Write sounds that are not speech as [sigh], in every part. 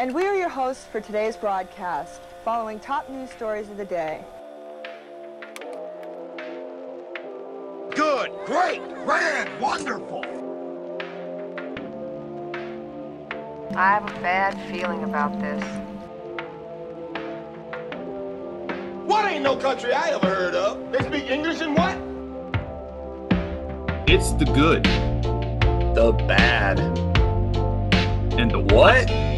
And we are your hosts for today's broadcast, following top news stories of the day. Good, great, grand, wonderful. I have a bad feeling about this. What ain't no country I ever heard of? They speak English and what? It's the good, the bad, and the what?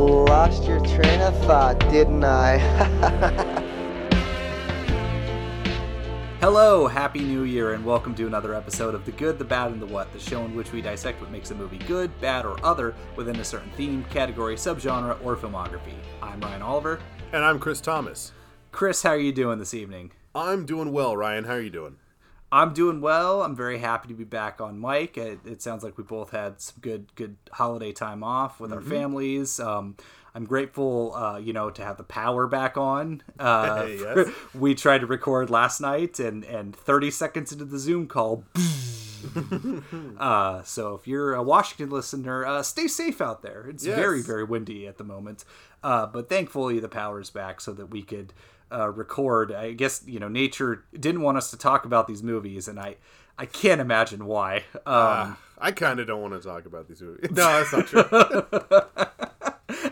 Lost your train of thought, didn't I? [laughs] Hello, Happy New Year, and welcome to another episode of The Good, the Bad, and the What, the show in which we dissect what makes a movie good, bad, or other within a certain theme, category, subgenre, or filmography. I'm Ryan Oliver. And I'm Chris Thomas. Chris, how are you doing this evening? I'm doing well, Ryan. How are you doing? I'm doing well. I'm very happy to be back on mic. It, it sounds like we both had some good, good holiday time off with mm-hmm. our families. Um, I'm grateful, uh, you know, to have the power back on. [laughs] Uh, yes. [laughs] we tried to record last night, and and 30 seconds into the Zoom call. [laughs] uh, so if you're a Washington listener, uh, stay safe out there. It's yes. very very windy at the moment, uh, but thankfully the power's back so that we could uh, record. I guess you know nature didn't want us to talk about these movies, and I I can't imagine why. Um, I kind of don't want to talk about these movies. [laughs] No, that's not true. [laughs]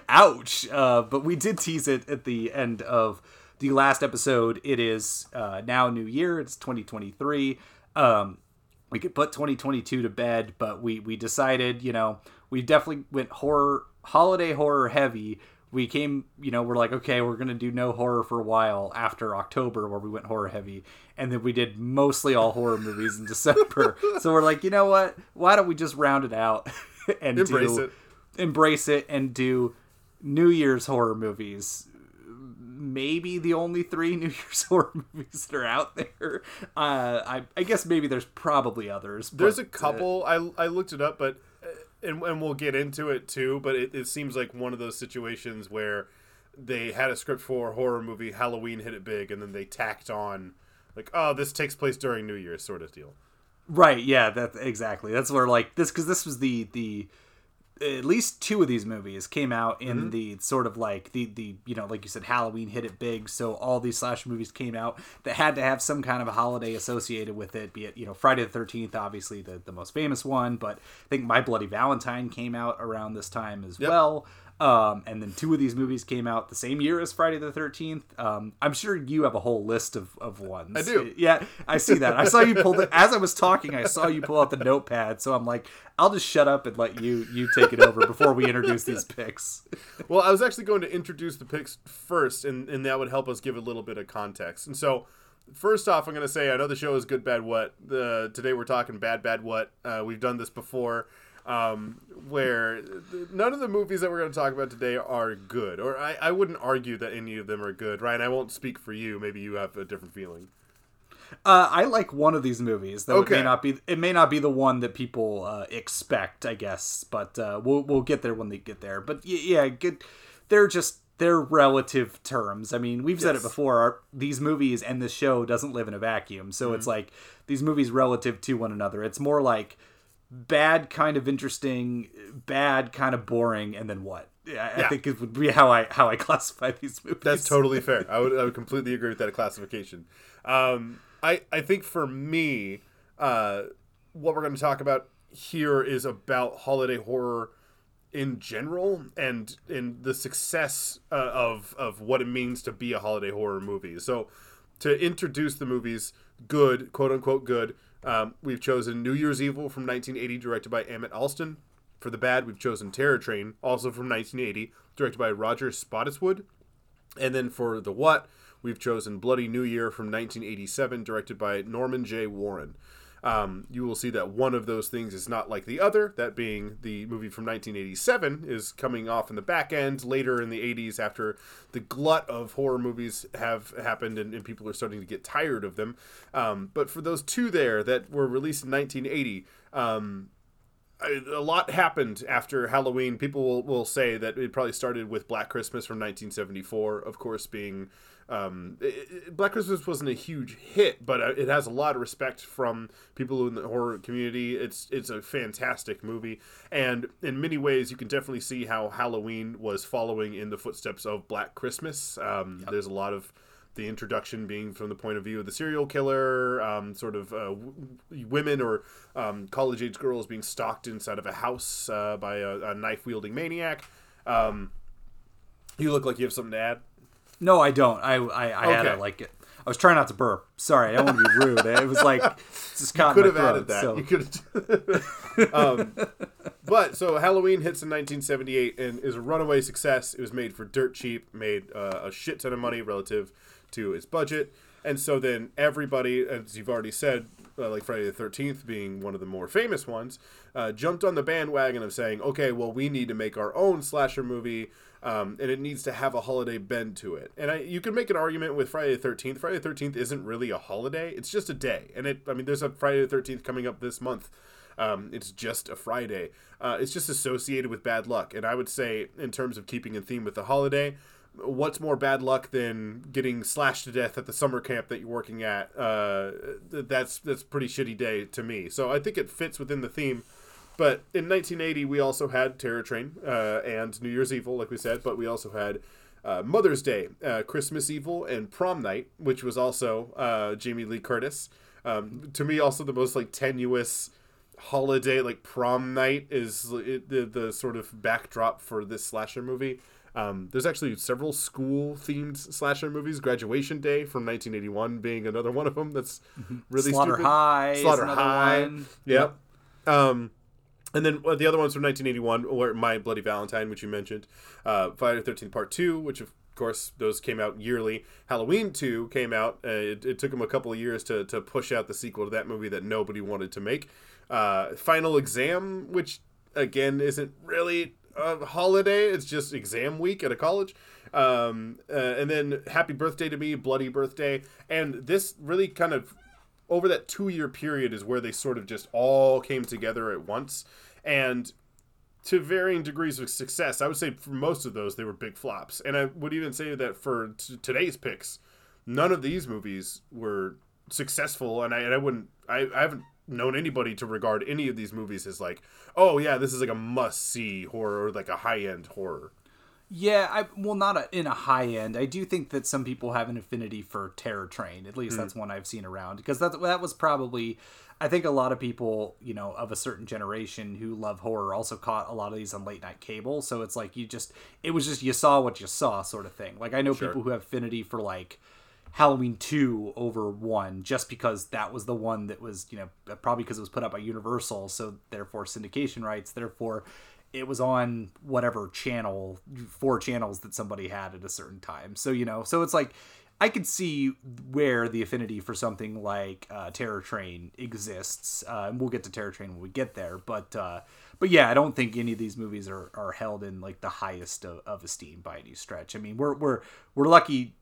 ouch. Uh, but we did tease it at the end of the last episode. It is uh, now New Year. It's 2023. Um, we could put 2022 to bed, but we we decided, you know, we definitely went horror holiday horror heavy. We came, you know, we're like, okay, we're gonna do no horror for a while after October, where we went horror heavy, and then we did mostly all horror movies in [laughs] December. so we're like, you know what? Why don't we just round it out [laughs] and embrace do, it, embrace it, and do New Year's horror movies. Maybe the only three [laughs] New Year's horror movies that are out there. Uh, I, I guess maybe there's probably others. There's a couple. Uh, I I looked it up, but uh, and and we'll get into it too. But it, it seems like one of those situations where they had a script for a horror movie, Halloween hit it big, and then they tacked on like, oh, this takes place during New Year's sort of deal. Right. Yeah. That exactly. That's where like this because this was the the at least two of these movies came out in mm-hmm. the sort of like the the you know like you said Halloween hit it big so all these slash movies came out that had to have some kind of a holiday associated with it be it you know Friday the 13th obviously the, the most famous one but I think My Bloody Valentine came out around this time as yep. well um, and then two of these movies came out the same year as Friday the 13th. Um, I'm sure you have a whole list of, of ones. I do. Yeah, I see that. I saw you pull it as I was talking. I saw you pull out the notepad. So I'm like, I'll just shut up and let you you take it over before we introduce these picks. well, I was actually going to introduce the picks first, and, and that would help us give a little bit of context. And so, first off, I'm going to say I know the show is good, bad, what. The today we're talking bad, bad, what. Uh, we've done this before um, where none of the movies that we're going to talk about today are good, or I, I wouldn't argue that any of them are good. Ryan, I won't speak for you. Maybe you have a different feeling. Uh, I like one of these movies, though okay. it may not be it may not be the one that people uh, expect, I guess. But uh, we'll we'll get there when they get there. But yeah, good. They're just they're relative terms. I mean, we've yes. said it before. Our, these movies and this show doesn't live in a vacuum, so mm-hmm. it's like these movies relative to one another. It's more like bad kind of interesting, bad kind of boring, and then what? I, yeah. I think it would be how I how I classify these [laughs] movies. That's totally fair. I would I would completely agree with that classification. Um, I I think for me, uh, what we're going to talk about here is about holiday horror in general and in the success uh, of of what it means to be a holiday horror movie. So to introduce the movies good, quote unquote good, um, we've chosen New Year's Evil from 1980, directed by Emmett Alston. For the bad, we've chosen Terror Train, also from 1980, directed by Roger Spottiswoode. And then for the what, we've chosen Bloody New Year from 1987, directed by Norman J. Warren um, you will see that one of those things is not like the other. That being the movie from 1987 is coming off in the back end later in the 80s after the glut of horror movies have happened and, and people are starting to get tired of them. Um, but for those two there that were released in 1980, um, a lot happened after Halloween. People will, will say that it probably started with Black Christmas from 1974, of course, being. Um, it- Black Christmas wasn't a huge hit, but uh, it has a lot of respect from people in the horror community. It's it's a fantastic movie, and in many ways, you can definitely see how Halloween was following in the footsteps of Black Christmas. Um, There's a lot of the introduction being from the point of view of the serial killer, um, sort of uh, w- women or um, college age girls being stalked inside of a house uh, by a, a knife wielding maniac. Um, you look like you have something to add. No, I don't. I I, I had Okay. it like it. I was trying not to burp. Sorry, I don't want to be rude. It was like [laughs] just caught Could in my have added throat, that. so- You could. [laughs] um, but so Halloween hits in 1978 and is a runaway success. It was made for dirt cheap, made uh, a shit ton of money relative to its budget, and so then everybody, as you've already said, uh, like Friday the 13th being one of the more famous ones, uh, jumped on the bandwagon of saying, okay, well, we need to make our own slasher movie. Um, and it needs to have a holiday bend to it. And I, you can make an argument with Friday the Thirteenth. Friday the Thirteenth isn't really a holiday; it's just a day. And it, I mean, there's a Friday the Thirteenth coming up this month. Um, it's just a Friday. Uh, it's just associated with bad luck. And I would say, in terms of keeping in theme with the holiday, what's more bad luck than getting slashed to death at the summer camp that you're working at? Uh, that's that's pretty shitty day to me. So I think it fits within the theme. But in 1980, we also had Terror Train uh, and New Year's Evil, like we said, but we also had uh, Mother's Day, uh, Christmas Evil, and Prom Night, which was also uh, Jamie Lee Curtis. Um, to me, also the most like tenuous holiday, like Prom Night, is it, the the sort of backdrop for this slasher movie. Um, there's actually several school themed slasher movies. Graduation Day from 1981 being another one of them. That's really Slaughter stupid. High Slaughter High. one. Yep. Um, and then uh, the other ones from 1981 were My Bloody Valentine, which you mentioned, uh, Friday the 13th Part 2, which of course those came out yearly. Halloween 2 came out. Uh, it, it took them a couple of years to, to push out the sequel to that movie that nobody wanted to make. Uh, Final Exam, which again isn't really a holiday, it's just exam week at a college. Um, uh, and then Happy Birthday to Me, Bloody Birthday. And this really kind of over that two year period is where they sort of just all came together at once. And to varying degrees of success i would say for most of those they were big flops. And i would even say that for t- today's picks none of these movies were successful. And i, and I wouldn't I, I haven't known anybody to regard any of these movies as like oh yeah this is like a must see horror or like a high end horror Yeah, I well not a, in a high end. I do think that some people have an affinity for Terror Train. At least hmm. that's one I've seen around because that that was probably I think a lot of people, you know, of a certain generation who love horror also caught a lot of these on late night cable. So it's like you just it was just you saw what you saw sort of thing. Like I know Sure. people who have affinity for like Halloween 2 over 1 just because that was the one that was, you know, probably because it was put out by Universal, so therefore syndication rights, therefore it was on whatever channel, four channels that somebody had at a certain time. So, you know, so it's like I could see where the affinity for something like uh, Terror Train exists, uh, and we'll get to Terror Train when we get there. But uh, but yeah, I don't think any of these movies are, are held in like the highest of, of esteem by any stretch. I mean, we're we're we're lucky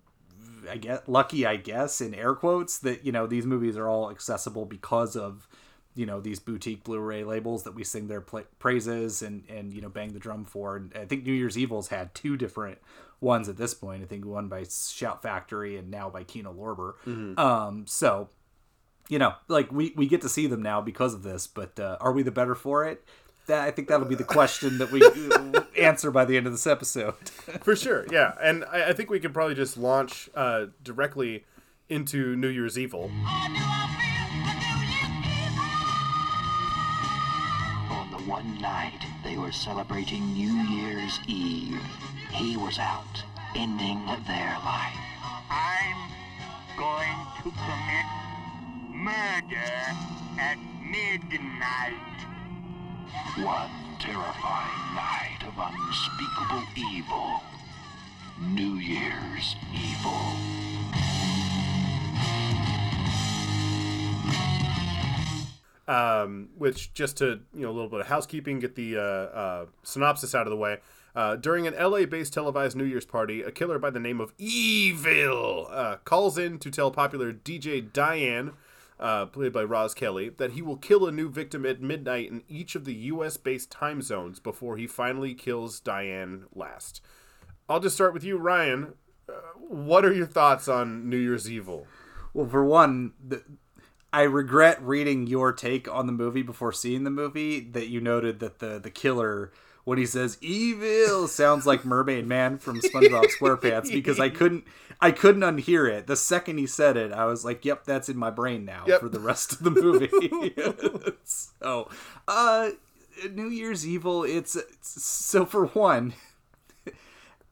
I guess lucky, I guess, in air quotes, that you know these movies are all accessible because of you know these boutique Blu-ray labels that we sing their pla praises and and you know bang the drum for. And I think New Year's Evil's had two different ones at this point. I think one by Shout Factory and now by Kino Lorber. Um, so you know, like we we get to see them now because of this. But uh, are we the better for it? That I think that'll be the question that we [laughs] answer by the end of this episode. [laughs] For sure, yeah. And I, I think we could probably just launch uh, directly into New Year's Evil. On the one night they were celebrating New Year's Eve, he was out, ending their life. I'm going to commit murder at midnight. One terrifying night of unspeakable evil. New Year's Evil. Um, which just to you know a little bit of housekeeping, get the uh, uh, synopsis out of the way. Uh, during an LA-based televised New Year's party, a killer by the name of Evil uh, calls in to tell popular DJ Diane uh, played by Roz Kelly, that he will kill a new victim at midnight in each of the U.S. based time zones before he finally kills Diane last. I'll just start with you, Ryan. Uh, what are your thoughts on New Year's Evil? Well, for one, the, I regret reading your take on the movie before seeing the movie that you noted that the the killer when he says evil sounds like Mermaid Man from SpongeBob SquarePants because I couldn't I couldn't unhear it. The second he said it, I was like, "Yep, that's in my brain now Yep. for the rest of the movie." [laughs] [laughs] so, uh New Year's Evil, it's, it's so for one, [laughs]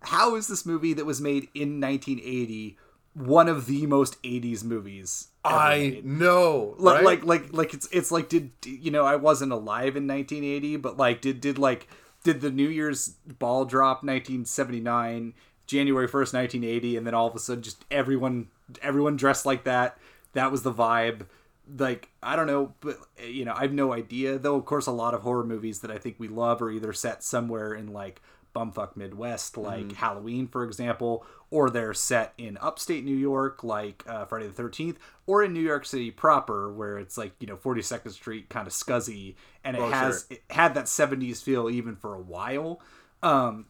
how is this movie that was made in 1980 one of the most 80s movies I made? know, like, right? like like like it's it's like did you know I wasn't alive in 1980 but like did did like did the New Year's ball drop 1979 January 1st 1980 and then all of a sudden just everyone everyone dressed like that that was the vibe like I don't know but you know I have no idea though of course a lot of horror movies that I think we love are either set somewhere in like bumfuck Midwest like Halloween for example or they're set in upstate New York like uh, Friday the 13th or in New York City proper where it's like you know 42nd Street kind of scuzzy and it Oh, has sure. it had that 70s feel even for a while um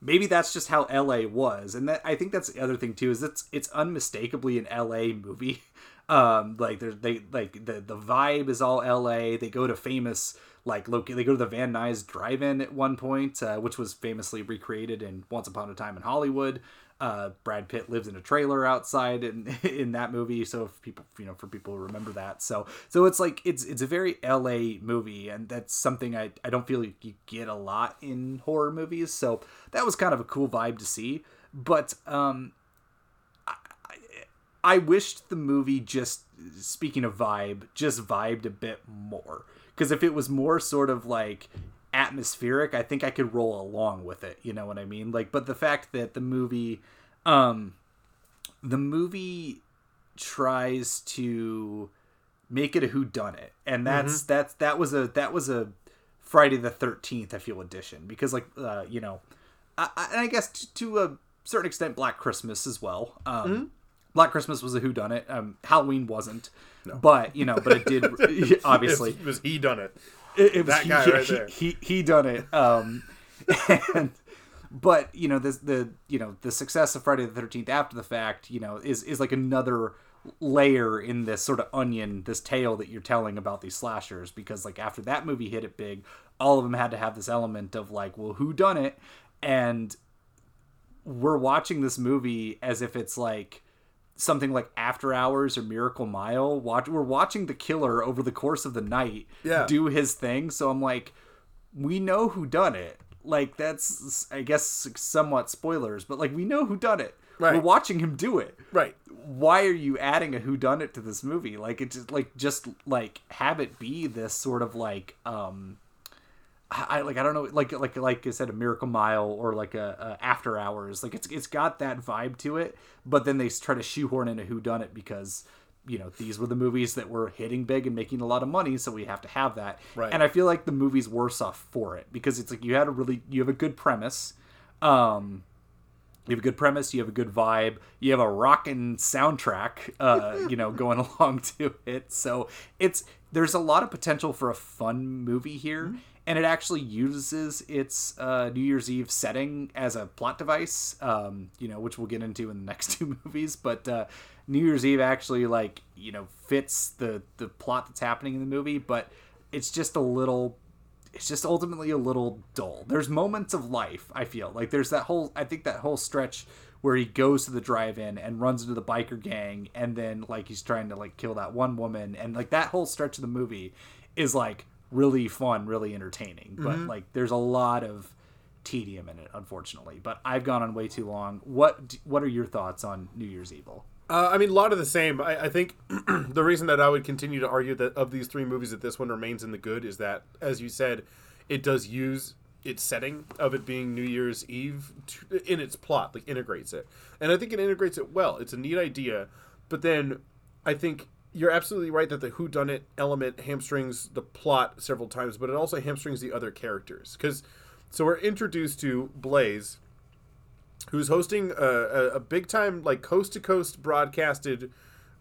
maybe that's just how LA was. And that I think that's the other thing too is it's it's unmistakably an LA movie. [laughs] Um like there's they like the the vibe is all LA. They go to famous like loc they go to the Van Nuys drive-in at one point, uh, which was famously recreated in Once Upon a Time in Hollywood. Uh, Brad Pitt lives in a trailer outside in [laughs] in that movie. So if people, you know, for people who remember that, so so it's like it's it's a very L.A. movie, and that's something I I don't feel like you get a lot in horror movies. So that was kind of a cool vibe to see. But um, I, I wished the movie just speaking of vibe, just vibed a bit more. Because if it was more sort of like atmospheric, I think I could roll along with it. You know what I mean? Like, but the fact that the movie, um, the movie tries to make it a who done it, and that's that's that was a that was a Friday the Thirteenth I feel edition because like uh, you know, I, I, and I guess to, to a certain extent Black Christmas as well. Um, Black Christmas was a who done it. Um, Halloween wasn't, but you know, but it did [laughs] obviously If- was he done it? it, it was That he, guy he, right he- there. He, he done it. Um, [laughs] and but you know the the you know the success of Friday the Thirteenth after the fact, you know, is is like another layer in this sort of onion, this tale that you're telling about these slashers. Because like after that movie hit it big, all of them had to have this element of like, well, who done it? And we're watching this movie as if it's like something like After Hours or Miracle Mile. Watch, we're watching the killer over the course of the night Yeah. do his thing. So I'm like, we know who done it. Like that's, I guess, somewhat spoilers, but like we know who done it. Right. We're watching him do it. Right. Why are you adding a who done it to this movie? Like it just like just like have it be this sort of like um I like I don't know like like like I said a Miracle Mile or like a, a After Hours like it's it's got that vibe to it but then they try to shoehorn in a who done it because you know these were the movies that were hitting big and making a lot of money so we have to have that Right. and I feel like the movie's worse off for it because it's like you had a really you have a good premise um you have a good premise, you have a good vibe, you have a rockin' soundtrack, uh, [laughs] you know, going along to it. So it's there's a lot of potential for a fun movie here, and it actually uses its uh, New Year's Eve setting as a plot device, um, you know, which we'll get into in the [laughs] next two movies. But uh, New Year's Eve actually like you know fits the the plot that's happening in the movie, but it's just a little it's just ultimately a little dull. There's moments of life, I feel. Like there's that whole I think that whole stretch where he goes to the drive-in and runs into the biker gang and then like he's trying to like kill that one woman and like that whole stretch of the movie is like really fun, really entertaining. But like there's a lot of tedium in it unfortunately. But I've gone on way too long. What what are your thoughts on New Year's Evil? Uh, I mean, a lot of the same. I, I think [clears throat] the reason that I would continue to argue that of these three movies that this one remains in the good is that, as you said, it does use its setting of it being New Year's Eve to, in its plot, like integrates it, and I think it integrates it well. It's a neat idea, but then I think you're absolutely right that the who done it element hamstrings the plot several times, but it also hamstrings the other characters because. So we're introduced to Blaze, who's hosting a, a, a big time like coast to coast broadcasted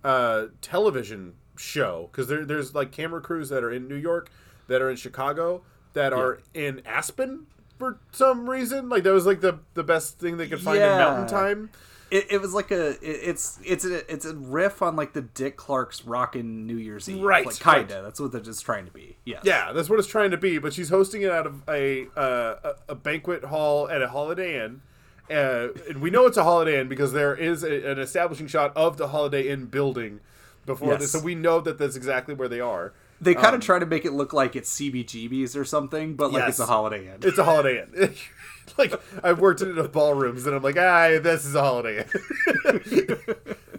uh, television show because there, there's like camera crews that are in New York, that are in Chicago, that are in Aspen for some reason. Like that was like the the best thing they could find in Mountain Time. It, it was like a it, it's it's a it's a riff on like the Dick Clark's Rockin' New Year's Eve, Right, Like kinda. right. That's what they're just trying to be. Yeah, Yeah, that's what it's trying to be. But she's hosting it out of a uh, a, a banquet hall at a Holiday Inn. Uh, and we know it's a Holiday Inn because there is a, an establishing shot of the Holiday Inn building before Yes. this, so we know that that's exactly where they are. They kind of Um, try to make it look like it's CBGB's or something, but like it's a Holiday Inn. It's a Holiday Inn. [laughs] [laughs] like I've worked in enough ballrooms, and I'm like, ah, this is a Holiday. [laughs]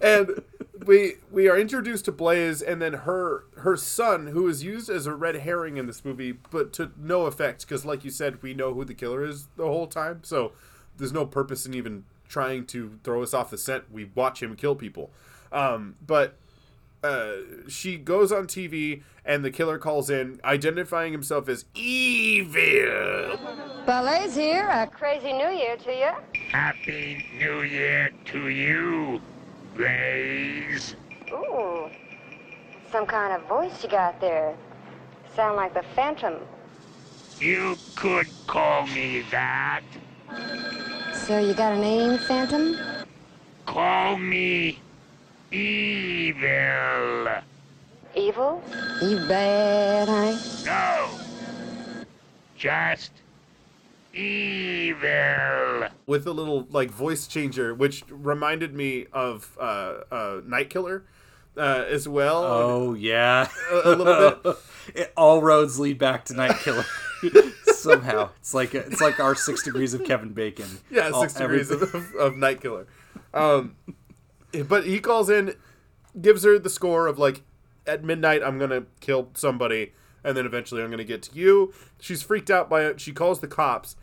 And we we are introduced to Blaze, and then her her son, who is used as a red herring in this movie, but to no effect, because like you said, we know who the killer is the whole time, so there's no purpose in even trying to throw us off the scent. We watch him kill people, um, but uh, she goes on TV and the killer calls in, identifying himself as evil. Ballet's here. A crazy new year to you. Happy New Year to you, Blaze. Ooh. Some kind of voice you got there. Sound like the Phantom. You could call me that. So you got a name, Phantom? Call me Evil. Evil? You bad, honey? No. Just evil. with a little like voice changer, which reminded me of uh, uh, Night Killer uh, as well. Oh yeah, a, a little bit. [laughs] it, all roads lead back to Night Killer. [laughs] Somehow, it's like it's like our six degrees of Kevin Bacon. Yeah, All- six degrees of, of Night Killer. Um, but he calls in, gives her the score of like, at midnight I'm gonna kill somebody, and then eventually I'm gonna get to you. She's freaked out by it. She calls the cops,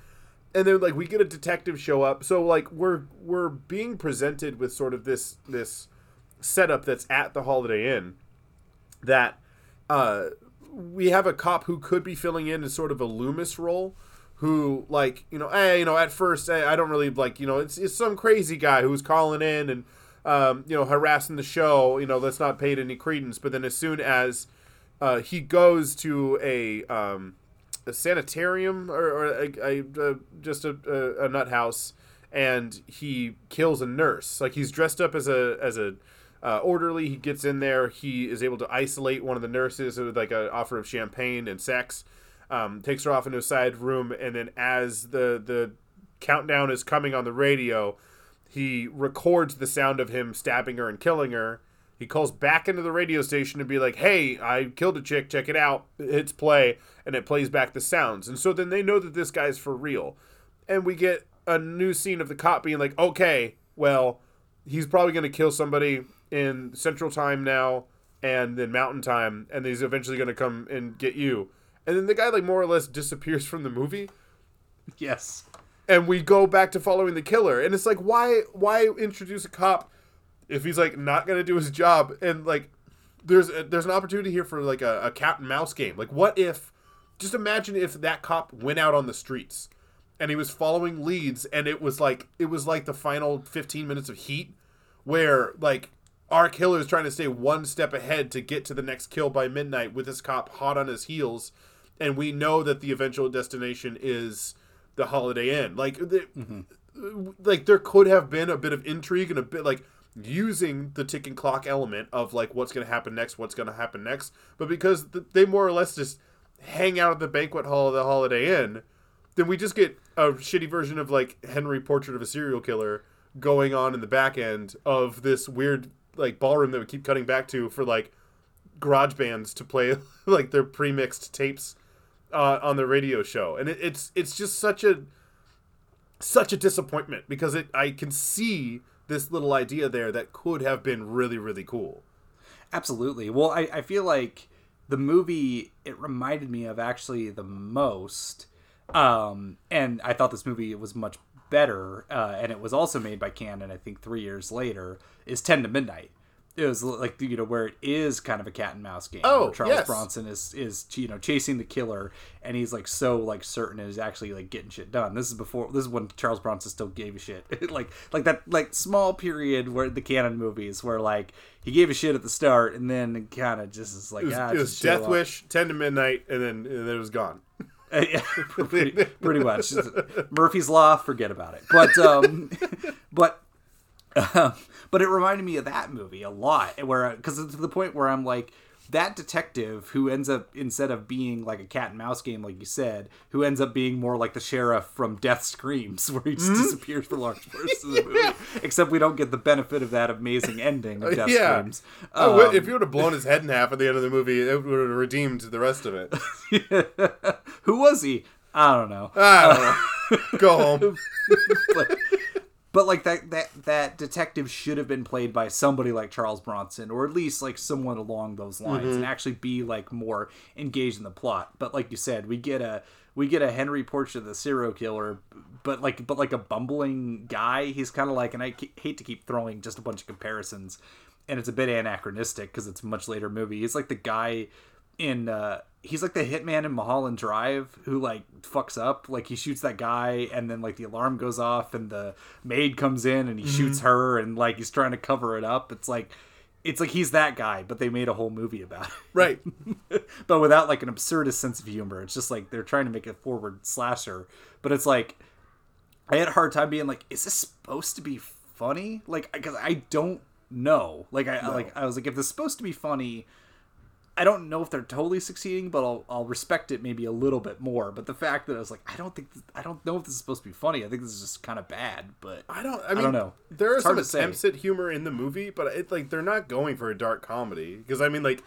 and then like we get a detective show up. So like we're we're being presented with sort of this this setup that's at the Holiday Inn that uh, we have a cop who could be filling in as sort of a Loomis role, who like you know, hey, you know, at first hey, I don't really like you know, it's it's some crazy guy who's calling in and um, you know harassing the show. You know, let's not pay it any credence. But then as soon as uh, he goes to a um, a sanitarium or, or a, a, a just a, a, a nut house and he kills a nurse like he's dressed up as a as a uh, orderly he gets in there he is able to isolate one of the nurses with like an offer of champagne and sex um, takes her off into a side room and then as the the countdown is coming on the radio he records the sound of him stabbing her and killing her he calls back into the radio station to be like, "Hey, I killed a chick. Check it out." It hits play, and it plays back the sounds. And so then they know that this guy's for real. And we get a new scene of the cop being like, "Okay, well, he's probably going to kill somebody in Central Time now, and then Mountain Time, and he's eventually going to come and get you." And then the guy like more or less disappears from the movie yes, and we go back to following the killer. And it's like why why introduce a cop if he's like not gonna do his job? And like there's a, there's an opportunity here for like a, a cat and mouse game. Like what if just imagine if that cop went out on the streets and he was following leads and it was like it was like the final 15 minutes of heat where like our killer is trying to stay one step ahead to get to the next kill by midnight with this cop hot on his heels. And we know that the eventual destination is the holiday inn. Like the, mm-hmm. like there could have been a bit of intrigue and a bit like using the ticking clock element of like what's going to happen next what's going to happen next. But because th- they more or less just hang out at the banquet hall of the holiday inn then we just get a shitty version of like henry portrait of a serial killer going on in the back end of this weird like ballroom that we keep cutting back to for like garage bands to play [laughs] like their pre-mixed tapes uh, on the radio show and it, it's it's just such a such a disappointment because it I can see this little idea there that could have been really really cool. absolutely. Well, I, I feel like the movie it reminded me of actually the most, um, and I thought this movie was much better, uh, and it was also made by Cannon. I think three years later is Ten to Midnight. It was like you know where it is kind of a cat and mouse game. Oh, where Charles yes. Bronson is is you know chasing the killer, and he's like so like certain and is actually like getting shit done. This is before this is when Charles Bronson still gave a shit. [laughs] like like that like small period where the cannon movies where like he gave a shit at the start and then kind of just is like It was, ah, it was Death. Wish, ten to midnight, and then and then it was gone. [laughs] Yeah, [laughs] pretty, pretty much. Murphy's Law, forget about it. But um, but [laughs] but it reminded me of that movie a lot, where because it's to the point where I'm like that detective who ends up instead of being like a cat and mouse game, like you said, who ends up being more like the sheriff from Death Screams, [laughs] where he just Hmm? disappears for large portions of the movie. [laughs] Except we don't get the benefit of that amazing ending of Death yeah. Screams. Oh, Um, if you would have blown his head in half at the end of the movie, it would have redeemed the rest of it. who was he? I don't know. I don't know. Go home. but, but like that that that detective should have been played by somebody like Charles Bronson or at least like someone along those lines Mhm. and actually be like more engaged in the plot. But like you said, we get a we get a Henry Portrait the serial killer, but like but like a bumbling guy. He's kind of like, and I hate to keep throwing just a bunch of comparisons, and it's a bit anachronistic because it's a much later movie. He's like the guy in uh he's like the hitman in Mulholland Drive who like fucks up like he shoots that guy and then like the alarm goes off and the maid comes in and he shoots Mhm. her and like he's trying to cover it up it's like it's like he's that guy but they made a whole movie about it Right. [laughs] but without like an absurdist sense of humor it's just like they're trying to make a forward slasher but it's like I had a hard time being like is this supposed to be funny like because I don't know like I No. like I was like if this is supposed to be funny I don't know if they're totally succeeding, but I'll, I'll respect it maybe a little bit more. But the fact that I was like, I don't think I don't know if this is supposed to be funny. I think this is just kind of bad. But I don't. I mean, don't know. There are It's some say. attempts at humor in the movie, but it like they're not going for a dark comedy because I mean, like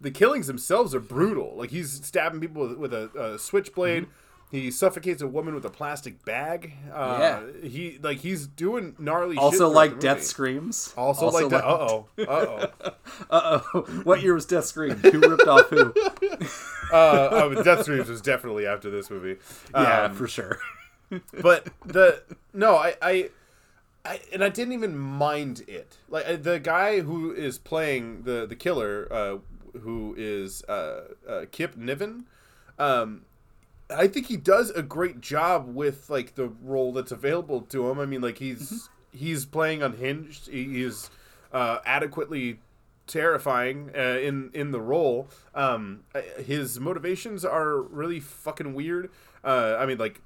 the killings themselves are brutal. Like he's stabbing people with, with a, a switchblade. Mm-hmm. He suffocates a woman with a plastic bag. Uh, Yeah. He like he's doing gnarly. Also like Death. Screams. Also, like that. Uh oh. Uh oh. [laughs] uh oh. What year was Death Scream? Who ripped off who? [laughs] uh, oh, Death Screams was definitely after this movie. Yeah, Um, for sure. [laughs] but the no, I, I, I, and I didn't even mind it. Like the guy who is playing the the killer, uh, who is uh, uh, Kip Niven. Um, I think he does a great job with like the role that's available to him. I mean, like he's he's playing unhinged. He is uh, adequately terrifying uh, in in the role. Um, his motivations are really fucking weird. Uh, I mean, like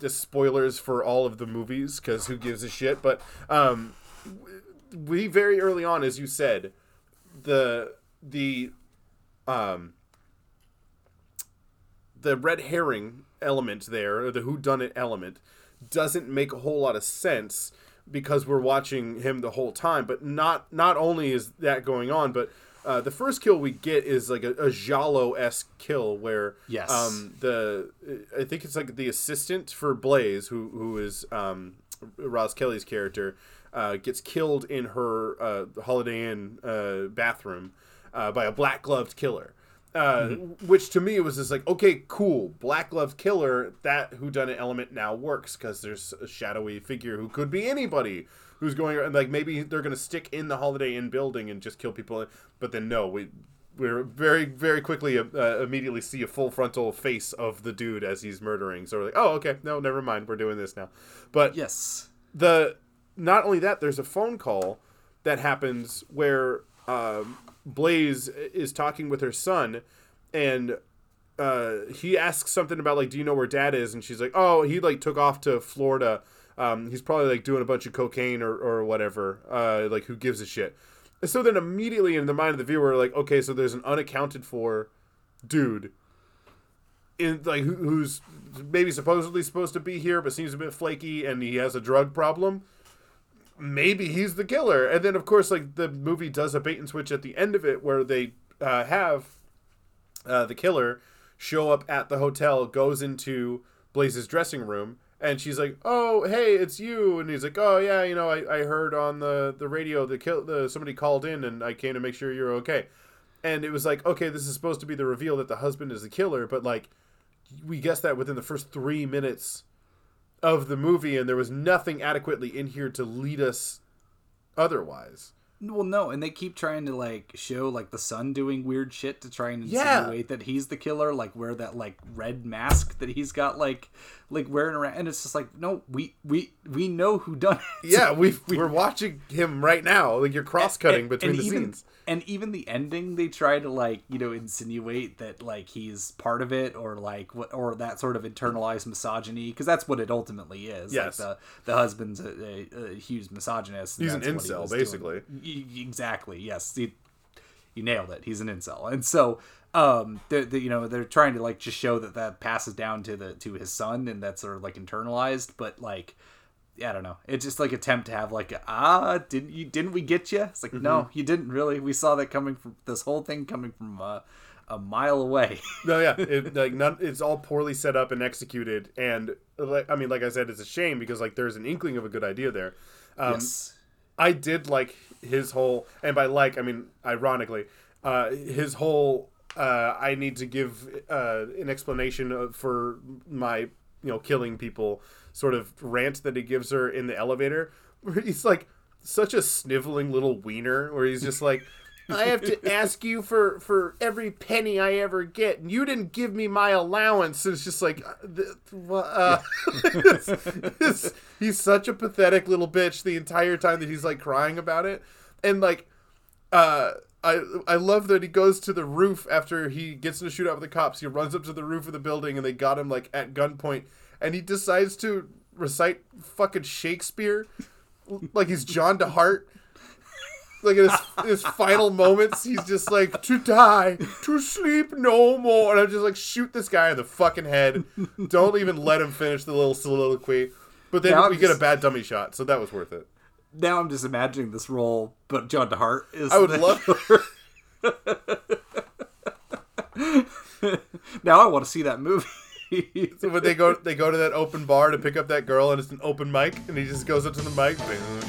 just spoilers for all of the movies because who gives a shit? But um, we very early on, as you said, the the um the red herring element there, or the who done it element, doesn't make a whole lot of sense because we're watching him the whole time. But not not only is that going on, but uh, the first kill we get is like a, a Giallo esque kill where Yes. um, the I think it's like the assistant for Blaze, who who is um, Roz Kelly's character, uh, gets killed in her uh, Holiday Inn uh, bathroom uh, by a black gloved killer. Uh, Which to me was just like, okay, cool, black gloved killer. That who done it element now works because there's a shadowy figure who could be anybody who's going around. Like maybe they're gonna stick in the Holiday Inn building and just kill people. But then no, we we're very very quickly uh, immediately see a full frontal face of the dude as he's murdering. So we're like, oh okay, no, never mind, we're doing this now. But yes, the not only that, there's a phone call that happens where um, Blaze is talking with her son, and uh, he asks something about like, do you know where Dad is? And she's like, oh, he like took off to Florida. Um, he's probably like doing a bunch of cocaine or, or whatever. Uh, like, who gives a shit? So then immediately in the mind of the viewer, like, okay, so there's an unaccounted for dude in like who, who's maybe supposedly supposed to be here but seems a bit flaky and he has a drug problem maybe he's the killer. And then of course like the movie does a bait and switch at the end of it where they uh, have uh, the killer show up at the hotel goes into blaze's dressing room and she's like oh hey it's you. And he's like oh yeah you know i, I heard on the, the radio the kill the somebody called in and i came to make sure you're okay. And it was like okay this is supposed to be the reveal that the husband is the killer but like we guess that within the first three minutes of the movie, and there was nothing adequately in here to lead us otherwise. Well, no, and they keep trying to like show like the son doing weird shit to try and Yeah. insinuate that he's the killer, like wear that like red mask that he's got like like wearing around, and it's just like no, we we we know who done it. Yeah, [laughs] we we're watching him right now. Like you're cross cutting between and the even, scenes. And even the ending, they try to like you know insinuate that like he's part of it, or like what, or that sort of internalized misogyny, because that's what it ultimately is. Yes. like the the husband's a, a, a huge misogynist. and He's an he incel, doing. basically. Exactly. Yes. He, you nailed it. He's an incel, and so um, they you know they're trying to like just show that that passes down to the to his son, and that's sort of like internalized, but like. I don't know. It's just like attempt to have like ah didn't you didn't we get you? It's like no, Mm-hmm. you didn't really. We saw that coming from this whole thing coming from uh, a mile away. No, yeah, [laughs] it, like none, it's all poorly set up and executed, and like I mean, like I said, it's a shame because like there's an inkling of a good idea there. Um, yes. I did like his whole, and by like I mean ironically, uh, his whole. Uh, I need to give uh, an explanation for my, you know, killing people sort of rant that he gives her in the elevator, where he's like such a sniveling little wiener, where he's just like. I have to [laughs] ask you for for every penny I ever get, and you didn't give me my allowance. And it's just like, uh, uh, [laughs] it's- it's- he's such a pathetic little bitch the entire time that he's like crying about it, and like, uh, I I love that he goes to the roof after he gets in a shootout with the cops. He runs up to the roof of the building, and they got him like at gunpoint, and he decides to recite fucking Shakespeare, like he's John DeHart like in his, his final moments, he's just like to die, to sleep no more, and I'm just like shoot this guy in the fucking head. Don't even let him finish the little soliloquy. But then Now we get a bad dummy shot, so that was worth it. Now I'm just imagining this role, but John DeHart is. I would love. [laughs] now I want to see that movie. So when they go, they go to that open bar to pick up that girl, and it's an open mic, and he just goes up to the mic. [laughs]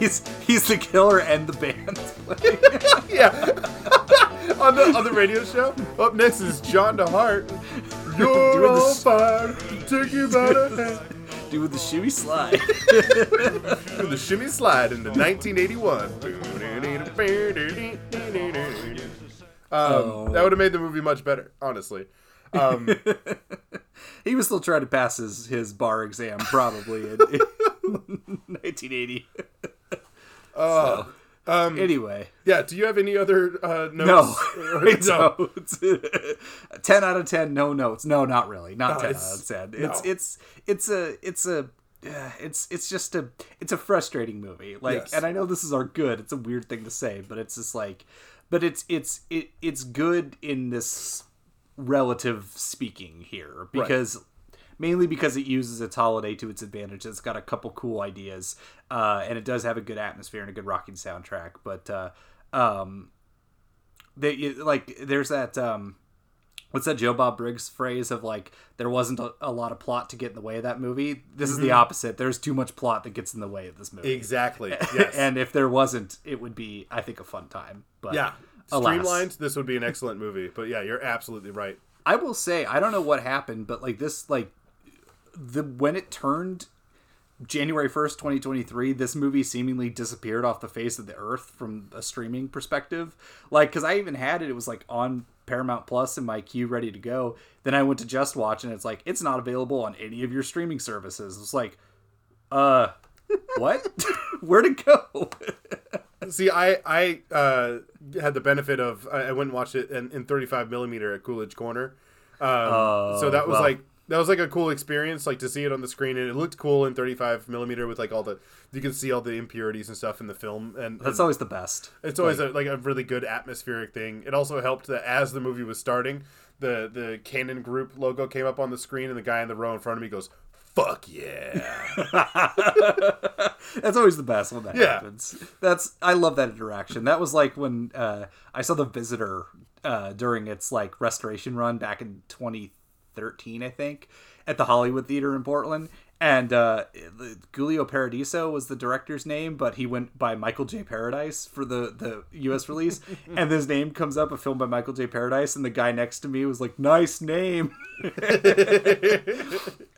he's he's the killer and the band. [laughs] yeah, on the on the radio show. Up next is John DeHart. You're on fire. Take you by the hand. Doing the shimmy slide. [laughs] Doing the shimmy slide into 1981. Um, That would have made the movie much better, honestly. Um, [laughs] he was still trying to pass his, his bar exam probably in, in [laughs] 1980. uh, um, Anyway, yeah. Do you have any other uh, no, notes? [laughs] no. [laughs] ten out of ten. No notes. No, not really. Not No, ten it's- out of ten. It's no. it's it's a it's a it's it's just a it's a frustrating movie. Like, Yes. and I know this is our good. It's a weird thing to say, but it's just like, but it's it's it it's good in this relative speaking here because mainly because it uses its holiday to its advantage. It's got a couple cool ideas, uh, and it does have a good atmosphere and a good rocking soundtrack. But uh, um, they like there's that um, what's that Joe Bob Briggs phrase of like there wasn't a, a lot of plot to get in the way of that movie. This is the opposite. There's too much plot that gets in the way of this movie. Exactly. [laughs] Yes. and if there wasn't, it would be I think a fun time. But yeah. alas. Streamlined, this would be an excellent movie. But yeah, you're absolutely right. I will say I don't know what happened, but like this, like the when it turned January first, twenty twenty three, this movie seemingly disappeared off the face of the earth from a streaming perspective. Like, because I even had it, it was like on Paramount Plus in my queue, ready to go. Then I went to Just Watch, and it's like it's not available on any of your streaming services. It's like, uh, what? [laughs] Where'd it go? [laughs] See, I I uh, had the benefit of I, I went and watched it in, in 35 millimeter at Coolidge Corner. Um, so that was well. like that was like a cool experience, like to see it on the screen, and it looked cool in 35 millimeter with like all the you can see all the impurities and stuff in the film, and That's and always the best. it's always a, like a really good atmospheric thing. It also helped that as the movie was starting, the the Cannon Group logo came up on the screen, and the guy in the row in front of me goes, "Fuck yeah!" [laughs] That's always the best when that Yeah. happens. That's I love that interaction. That was like when uh, I saw the Visitor uh, during its like restoration run back in 2013, I think, at the Hollywood Theater in Portland. and uh, Giulio Paradisi was the director's name, but he went by Michael J. Paradise for the the U.S. release. [laughs] and his name comes up, a film by Michael J. Paradise, and the guy next to me was like, "Nice name." [laughs]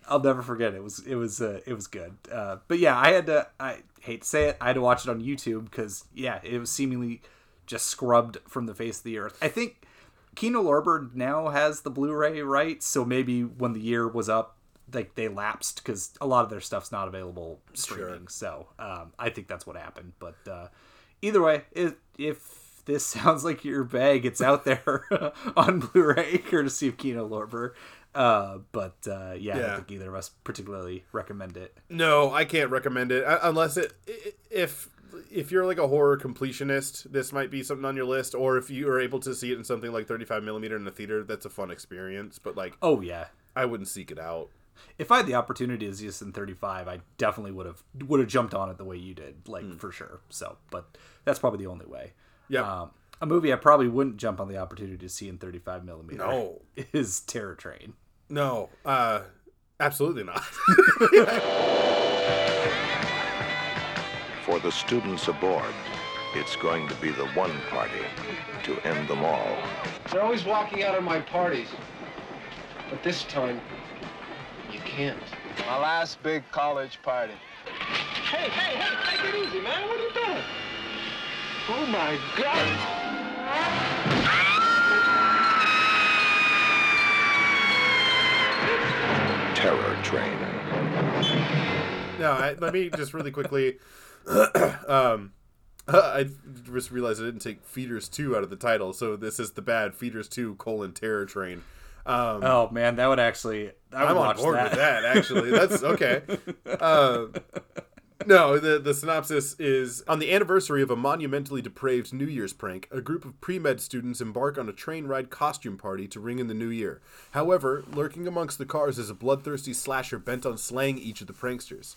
I'll never forget. It. it was it was uh, it was good. Uh, but yeah, I had to. I hate to say it, I had to watch it on YouTube because yeah, it was seemingly just scrubbed from the face of the earth. I think Kino Lorber now has the Blu-ray rights, so maybe when the year was up, like they lapsed because a lot of their stuff's not available streaming. Sure. So um, I think that's what happened. But uh, either way, if, if this [laughs] sounds like your bag, it's out there [laughs] on Blu-ray, [laughs] courtesy of Kino Lorber. Uh, but uh, yeah, yeah, I don't think either of us particularly recommend it. No, I can't recommend it uh, unless it if if you're like a horror completionist, this might be something on your list. Or if you are able to see it in something like 35 millimeter in the theater, that's a fun experience. But like, oh yeah, I wouldn't seek it out. If I had the opportunity to see this in 35, I definitely would have would have jumped on it the way you did, like mm. for sure. So, but that's probably the only way. Yeah. Um, a movie I probably wouldn't jump on the opportunity to see in 35 millimeter. No, [laughs] is Terror Train. No, uh, absolutely not. [laughs] For the students aboard, it's going to be the one party to end them all. They're always walking out of my parties. But this time, you can't. My last big college party. Hey, hey, hey, take it easy, man. What are you doing? Oh, my God. terror train. Now, I, let me just really quickly. Um, [clears throat] I just realized I didn't take Feeders 2 out of the title, so this is the bad Feeders 2 colon terror train. Um, oh man, that would actually. I am on board that. with that. Actually, that's [laughs] okay. Uh, no, the, the synopsis is On the anniversary of a monumentally depraved New Year's prank, a group of pre med students embark on a train ride costume party to ring in the new year. However, lurking amongst the cars is a bloodthirsty slasher bent on slaying each of the pranksters.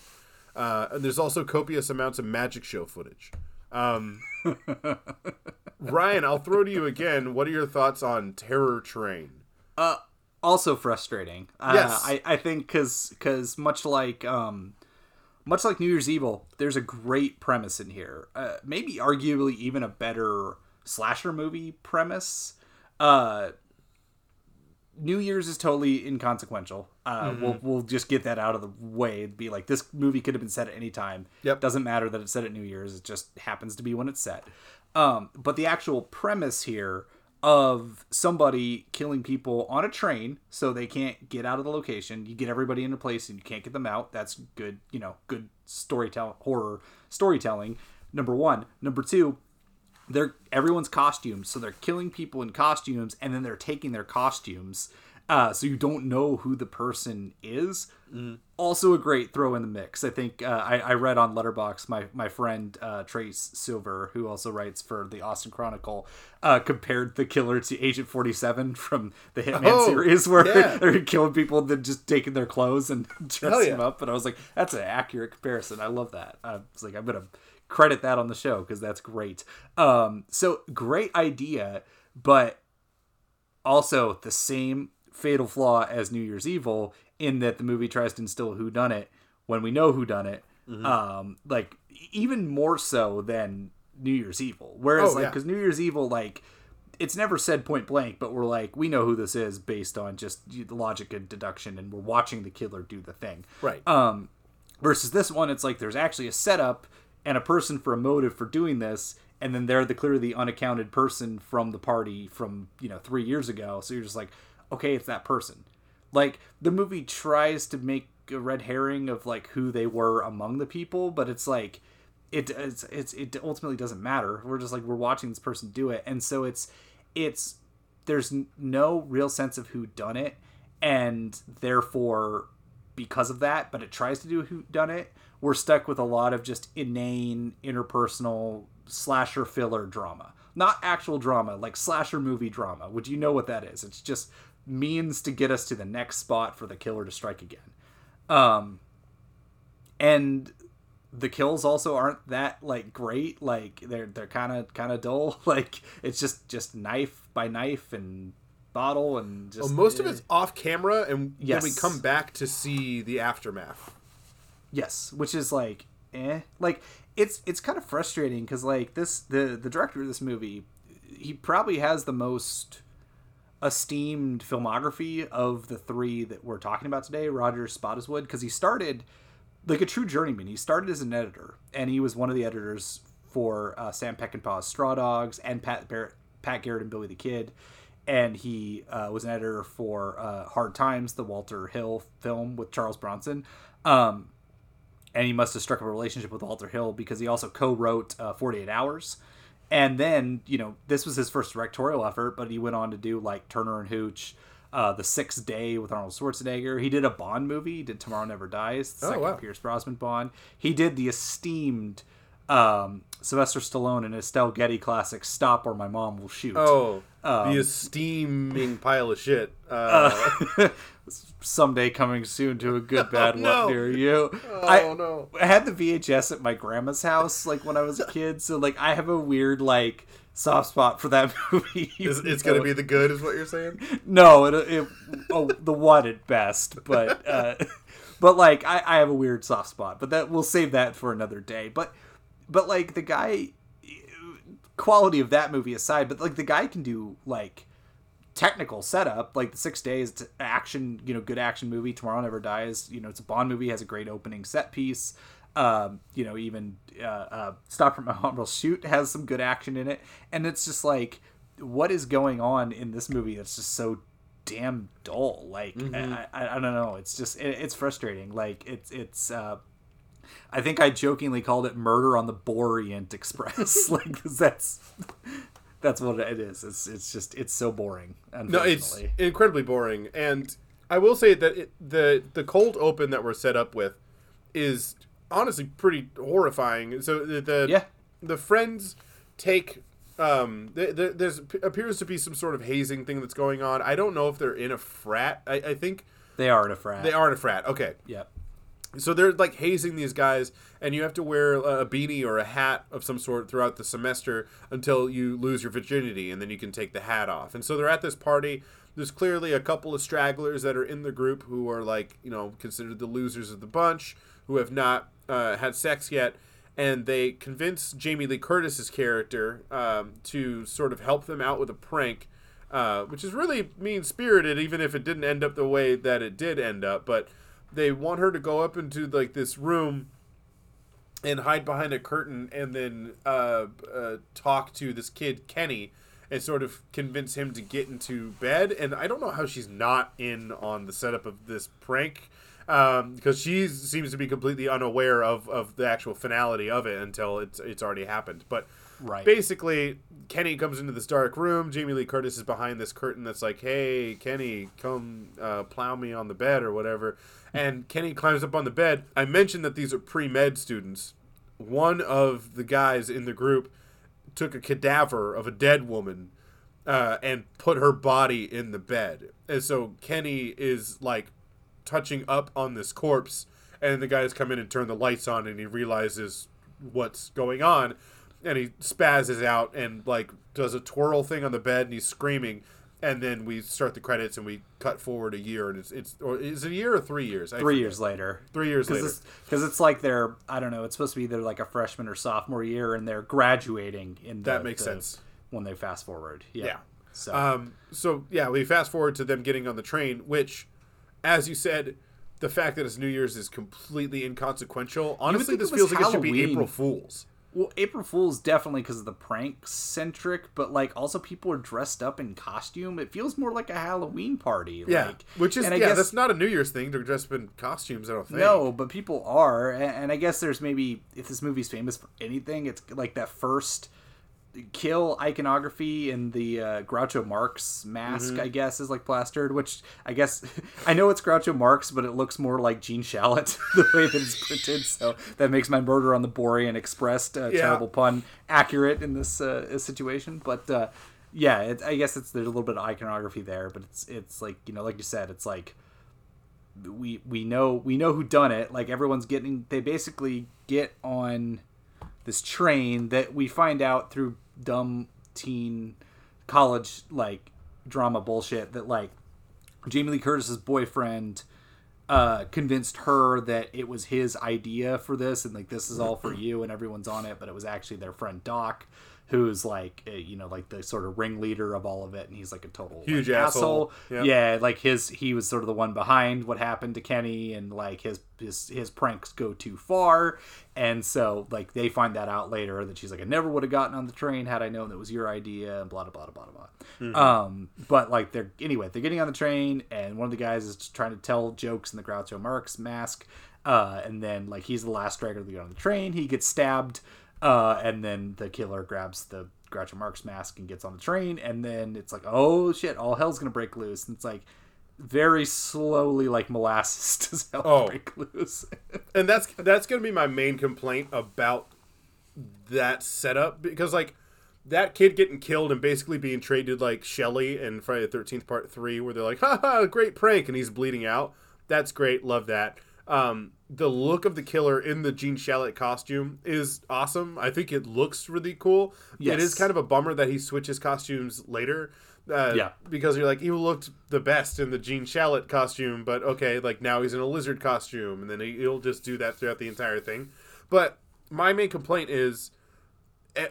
Uh, and there's also copious amounts of magic show footage. Um, [laughs] Ryan, I'll throw to you again. What are your thoughts on Terror Train? Uh, also frustrating. Uh, yes. I, I think because because much like um, much like New Year's Evil, there's a great premise in here. Uh, maybe arguably even a better slasher movie premise. Uh, New Year's is totally inconsequential. Uh, mm-hmm. We'll we'll just get that out of the way. It'd be like this movie could have been set at any time. Yep. Doesn't matter that it's set at New Year's. It just happens to be when it's set. Um, but the actual premise here of somebody killing people on a train so they can't get out of the location. You get everybody in a place and you can't get them out. That's good, you know, good storytelling, horror storytelling. Number one. Number two, they're everyone's costumes, so they're killing people in costumes and then they're taking their costumes uh, so you don't know who the person is. Mm. Also, a great throw in the mix. I think uh, I, I, read on Letterboxd my my friend uh, Trace Silver, who also writes for the Austin Chronicle, uh, compared the killer to Agent Forty Seven from the Hitman oh, series, [laughs] where yeah. they're killing people and then just taking their clothes and [laughs] dressing yeah. them up. And I was like, that's an accurate comparison. I love that. I was like, I'm gonna credit that on the show because that's great. Um, so great idea, but also the same fatal flaw as New Year's Evil in that the movie tries to instill who done it when we know who done it. Mm-hmm. Um, like even more so than New Year's Evil. Whereas oh, like because New Year's Evil like it's never said point blank, but we're like we know who this is based on just the logic and deduction, and we're watching the killer do the thing. Right. Um, versus this one, it's like there's actually a setup and a person for a motive for doing this, and then they're the clearly the unaccounted person from the party from you know three years ago. So you're just like, okay, it's that person. Like the movie tries to make a red herring of like who they were among the people, but it's like it it's, it's it ultimately doesn't matter. We're just like we're watching this person do it, and so it's it's there's no real sense of who done it, and therefore because of that, but it tries to do who done it. We're stuck with a lot of just inane interpersonal slasher filler drama, not actual drama, like slasher movie drama. Would you know what that is? It's just means to get us to the next spot for the killer to strike again. Um, and the kills also aren't that like great. Like they're they're kind of kind of dull. [laughs] Like it's just just knife by knife and bottle and just. Well, most of it's off camera, and yes. then we come back to see the aftermath. Yes, which is like, eh, like it's it's kind of frustrating because like this the the director of this movie, he probably has the most esteemed filmography of the three that we're talking about today, Roger Spottiswoode, because he started like a true journeyman. He started as an editor, and he was one of the editors for uh, Sam Peckinpah's Straw Dogs and Pat Barrett, Pat Garrett and Billy the Kid. And he uh, was an editor for uh, Hard Times, the Walter Hill film with Charles Bronson. Um, and he must have struck up a relationship with Walter Hill because he also co-wrote uh, 48 Hours. And then, you know, this was his first directorial effort, but he went on to do like Turner and Hooch, uh, The Sixth Day with Arnold Schwarzenegger. He did a Bond movie. He did Tomorrow Never Dies, the Oh, second wow. Pierce Brosnan Bond. He did the esteemed um, Sylvester Stallone and Estelle Getty classic Stop or My Mom Will Shoot. Oh, Um, the esteeming pile of shit. Uh, uh, [laughs] [laughs] someday coming soon to a good bad [laughs] Oh, no. one near you. Oh, I, no. I had the VHS at my grandma's house like when I was a [laughs] kid, so like I have a weird like soft spot for that [laughs] movie. it's it's gonna be the good, is what you're saying? no, it, it oh, the one at best, but uh, but like I, I have a weird soft spot, but that we'll save that for another day. But but like the guy, quality of that movie aside, but like the guy can do like technical setup, like the Six Days action, you know, good action movie. Tomorrow Never Dies, you know, it's a Bond movie, has a great opening set piece. Um, you know, even uh, uh, Stop from My [laughs] Will Shoot has some good action in it, and it's just like, what is going on in this movie that's just so damn dull? Like, Mhm. I, I, I don't know. It's just it, it's frustrating. Like, it's it's. Uh, I think I jokingly called it "Murder on the Borient Express," [laughs] like 'cause that's that's what it is. It's it's just it's so boring. No, it's incredibly boring, and I will say that it, the the cold open that we're set up with is honestly pretty horrifying. So the the, Yeah. the friends take um th th there's appears to be some sort of hazing thing that's going on. I don't know if they're in a frat. I, I think they are in a frat. They are in a frat. Okay. Yep. So they're like hazing these guys, and you have to wear a beanie or a hat of some sort throughout the semester until you lose your virginity, and then you can take the hat off. And so they're at this party. There's clearly a couple of stragglers that are in the group who are like, you know, considered the losers of the bunch, who have not uh, had sex yet. And they convince Jamie Lee Curtis's character um, to sort of help them out with a prank, uh, which is really mean spirited, even if it didn't end up the way that it did end up. But they want her to go up into like this room and hide behind a curtain and then uh, uh, talk to this kid Kenny and sort of convince him to get into bed. And I don't know how she's not in on the setup of this prank because she seems to be completely unaware of, of the actual finality of it until it's it's already happened. But Right. basically, Kenny comes into this dark room. Jamie Lee Curtis is behind this curtain that's like, "Hey, Kenny, come uh, plow me on the bed or whatever." And Kenny climbs up on the bed. I mentioned that these are pre med students. One of the guys in the group took a cadaver of a dead woman uh, and put her body in the bed. And so Kenny is like touching up on this corpse, and the guys come in and turn the lights on, and he realizes what's going on, and he spazzes out and like does a twirl thing on the bed, and he's screaming. And then we start the credits, and we cut forward a year, and it's it's or is it a year or three years? I Three forget. years later. Three years later. Because it's, like they're I don't know. It's supposed to be they're like a freshman or sophomore year, and they're graduating in the, That makes the- sense. when they fast forward. Yeah. Yeah. So Um, so yeah, we fast forward to them getting on the train, which, as you said, the fact that it's New Year's is completely inconsequential. Honestly, this feels like it should be April Fools. Well, April Fool's definitely because of the prank centric, but like also people are dressed up in costume. It feels more like a Halloween party. Yeah, like, which is and I yeah, guess- that's not a New Year's thing to dress up in costumes. I don't think. No, but people are, and, and I guess there's maybe if this movie's famous for anything, it's like that first kill iconography in the uh, Groucho Marx mask. Mhm. I guess is like plastered, which I guess [laughs] I know it's Groucho Marx, but it looks more like Gene Shalit [laughs] the way that it's printed. So that makes my murder on the Borean Express uh, Yeah. terrible pun accurate in this uh, situation, but. Uh, yeah, it, I guess it's there's a little bit of iconography there, but it's it's like you know, like you said, it's like we we know we know who done it like everyone's getting they basically get on this train that we find out through dumb teen college like drama bullshit that like Jamie Lee Curtis's boyfriend uh, convinced her that it was his idea for this and like this is all for you and everyone's on it, but it was actually their friend Doc, who's like uh, you know like the sort of ringleader of all of it, and he's like a total Huge like, asshole. Yeah. Yeah. like his he was sort of the one behind what happened to Kenny, and like his his his pranks go too far, and so like they find that out later that she's like I never would have gotten on the train had I known that was your idea, and blah blah blah blah blah. Mhm. Um, but like they're anyway they're getting on the train, and one of the guys is trying to tell jokes in the Groucho Marx mask. Uh, and then like he's the last striker to get on the train. He gets stabbed, uh, and then the killer grabs the Groucho Marx mask and gets on the train. And then it's like, oh shit, all hell's gonna break loose. And it's like very slowly, like molasses [laughs] does hell Oh. break loose. [laughs] and that's that's gonna be my main complaint about that setup because like that kid getting killed and basically being traded like Shelly in Friday the Thirteenth Part Three, where they're like, "Ha ha, great prank," and he's bleeding out. That's great, love that. Um, the look of the killer in the Gene Shalit costume is awesome. I think it looks really cool. It Yes. is kind of a bummer that he switches costumes later. Uh, Yeah. because you're like he looked the best in the Gene Shalit costume, but okay, like now he's in a lizard costume, and then he- he'll just do that throughout the entire thing. But my main complaint is,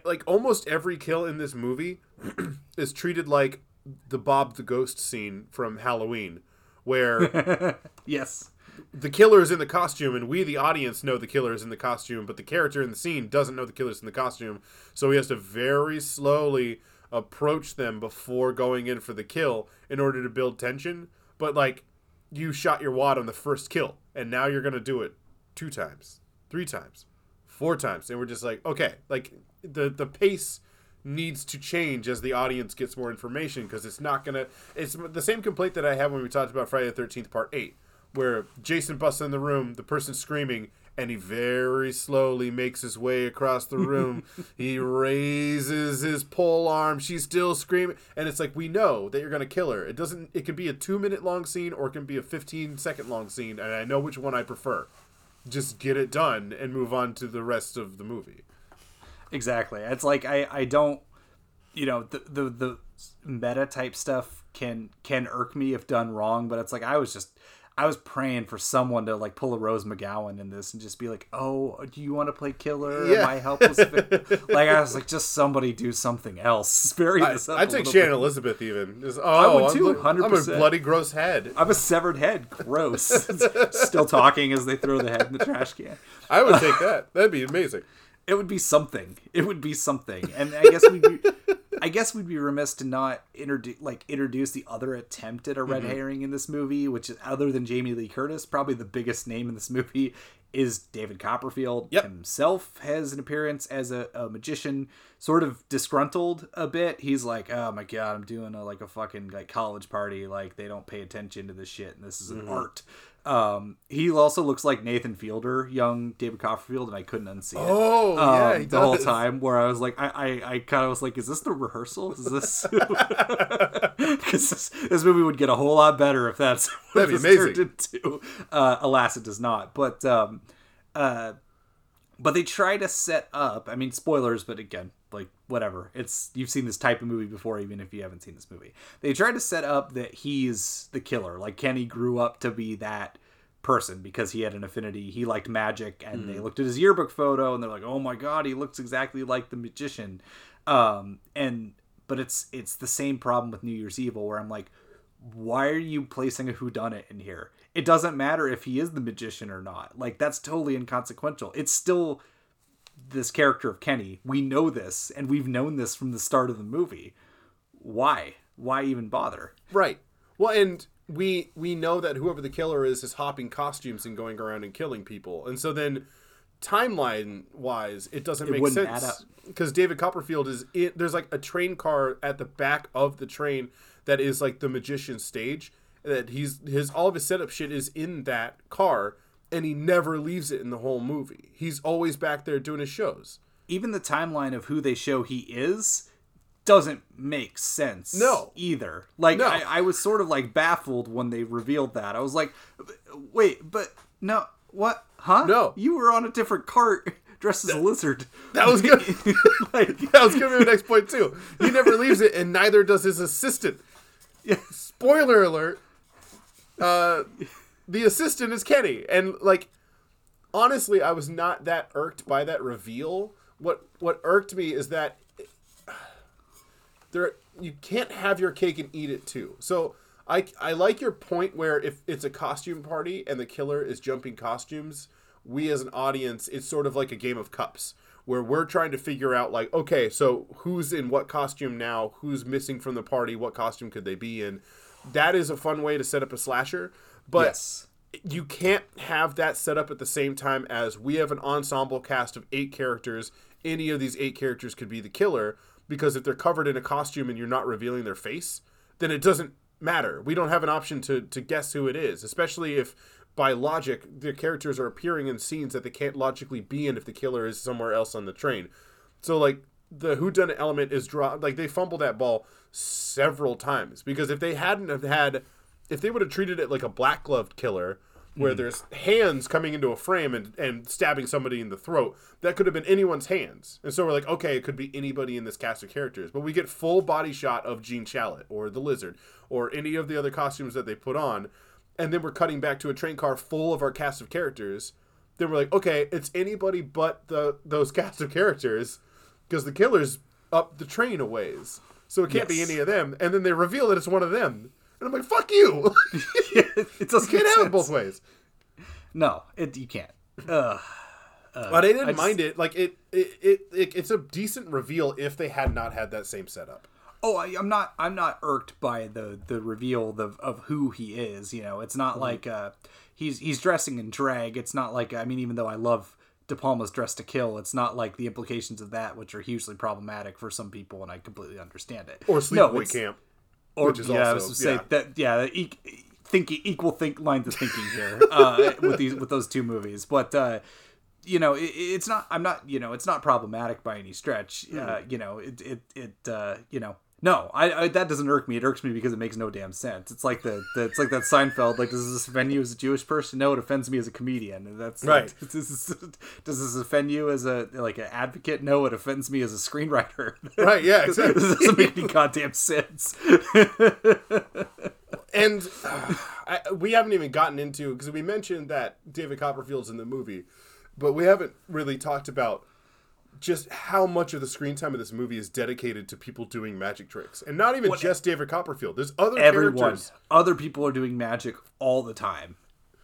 like almost every kill in this movie [clears throat] is treated like the Bob the Ghost scene from Halloween, where [laughs] yes, the killer is in the costume, and we, the audience, know the killer is in the costume, but the character in the scene doesn't know the killer's in the costume, so he has to very slowly approach them before going in for the kill in order to build tension. But like, you shot your wad on the first kill, and now you're gonna do it two times, three times, four times, and we're just like, okay, like the the pace needs to change as the audience gets more information because it's not gonna. It's the same complaint that I have when we talked about Friday the Thirteenth Part Eight, where Jason busts in the room, the person screaming, and he very slowly makes his way across the room. [laughs] he raises his pole arm. She's still screaming, and it's like we know that you're gonna kill her. It doesn't. It can be a two minute long scene or it can be a fifteen second long scene, and I know which one I prefer. Just get it done and move on to the rest of the movie. Exactly. It's like I I don't you know the the the meta type stuff can can irk me if done wrong, but it's like I was just I was praying for someone to like pull a Rose McGowan in this and just be like, "Oh, do you want to play killer? Yeah. Am I helpless?" [laughs] like I was like, just somebody do something else. [laughs] Spare I, this up. I'd take Shannon bit. Elizabeth even. Just, oh, I would too, li- I'm a bloody gross head. I'm a severed head. Gross. [laughs] Still talking as they throw the head in the trash can. I would take that. That'd be amazing. It would be something. It would be something. And I guess we'd be, [laughs] I guess we'd be remiss to not introduce like introduce the other attempt at a red Mhm. herring in this movie, which is other than Jamie Lee Curtis, probably the biggest name in this movie is David Copperfield himself has an appearance as a, a magician, sort of disgruntled a bit. He's like, "Oh my god, I'm doing a like a fucking like college party. Like they don't pay attention to this shit, and this is an Mhm. art." Um, he also looks like Nathan Fielder, young David Copperfield, and I couldn't unsee it. Oh, um, yeah, he the whole time where I was like, I, I, I kind of was like, is this the rehearsal? Is this [laughs] [laughs] because this, this movie would get a whole lot better if that's [laughs] what That'd be this turned amazing. into. Uh, alas, it does not. But um, uh, but they try to set up. I mean, spoilers, but again, like whatever. It's you've seen this type of movie before, even if you haven't seen this movie. They tried to set up that he's the killer. Like Kenny grew up to be that person because he had an affinity. He liked magic, and they Mhm. looked at his yearbook photo, and they're like, "Oh my god, he looks exactly like the magician." Um, and but it's it's the same problem with New Year's Evil, where I'm like, why are you placing a whodunit in here? It doesn't matter if he is the magician or not. Like that's totally inconsequential. It's still this character of Kenny. We know this, and we've known this from the start of the movie. Why? Why even bother? Right. Well, and we we know that whoever the killer is is hopping costumes and going around and killing people, and so then timeline wise, it doesn't It make sense because David Copperfield is in, there's like a train car at the back of the train that is like the magician stage that he's his all of his setup shit is in that car and he never leaves it in the whole movie. He's always back there doing his shows. Even the timeline of who they show he is doesn't make sense. No. either. Like No. I, I was sort of like baffled when they revealed that. I was like, wait, but no, what? Huh? No. you were on a different cart [laughs] dressed as a lizard. That was [laughs] good. [laughs] like, that was gonna be my next point too. He never leaves it, and neither does his assistant. Yeah. Spoiler alert. Uh, the assistant is Kenny, and like honestly, I was not that irked by that reveal. What what irked me is that there you can't have your cake and eat it too. So I I like your point where if it's a costume party and the killer is jumping costumes, we as an audience, it's sort of like a game of cups where we're trying to figure out like okay, so who's in what costume now? Who's missing from the party? What costume could they be in? That is a fun way to set up a slasher, but Yes. you can't have that set up at the same time as we have an ensemble cast of eight characters. Any of these eight characters could be the killer because if they're covered in a costume and you're not revealing their face, then it doesn't matter. We don't have an option to to guess who it is, especially if by logic the characters are appearing in scenes that they can't logically be in if the killer is somewhere else on the train. So like the whodunit element is dropped like they fumbled that ball several times because if they hadn't have had if they would have treated it like a black gloved killer where Mhm. there's hands coming into a frame and, and stabbing somebody in the throat that could have been anyone's hands. And so we're like okay it could be anybody in this cast of characters. But we get full body shot of Gene Shalit or the lizard or any of the other costumes that they put on and then we're cutting back to a train car full of our cast of characters. Then we're like okay it's anybody but the those [laughs] cast of characters because the killer's up the train a ways. So it can't be any of them. And then they reveal that it's one of them and i'm like fuck you [laughs] [laughs] it doesn't you can't make have it both ways No, it you can't. Ugh. Uh, but i didn't just- mind it like it it, it it it's a decent reveal if they had not had that same setup Oh, I, I'm not. I'm not irked by the the reveal of, of who he is. You know, it's not Mhm. like uh, he's he's dressing in drag. It's not like I mean, even though I love De Palma's Dressed to Kill, it's not like the implications of that, which are hugely problematic for some people, and I completely understand it. or sleepaway it's- camp or which is yeah, I also was to say yeah. that yeah, e- thinking equal think lines of thinking here [laughs] uh, with these with those two movies, but. Uh, you know, it, it's not. I'm not. You know, it's not problematic by any stretch. Uh, Mhm. you know, it. It. It. Uh, you know, no. I, I. That doesn't irk me. It irks me because it makes no damn sense. It's like the. the it's like that Seinfeld. Like, does this offend you as a Jewish person? No, it offends me as a comedian. And that's Right. [laughs] Does this, does this offend you as a like an advocate? No, it offends me as a screenwriter. [laughs] Right, yeah, exactly. this doesn't make any goddamn sense. [laughs] and uh, I, we haven't even gotten into because we mentioned that David Copperfield's in the movie, but we haven't really talked about just how much of the screen time of this movie is dedicated to people doing magic tricks, and not even What- just David Copperfield. There's other Everyone, characters. other people are doing magic all the time,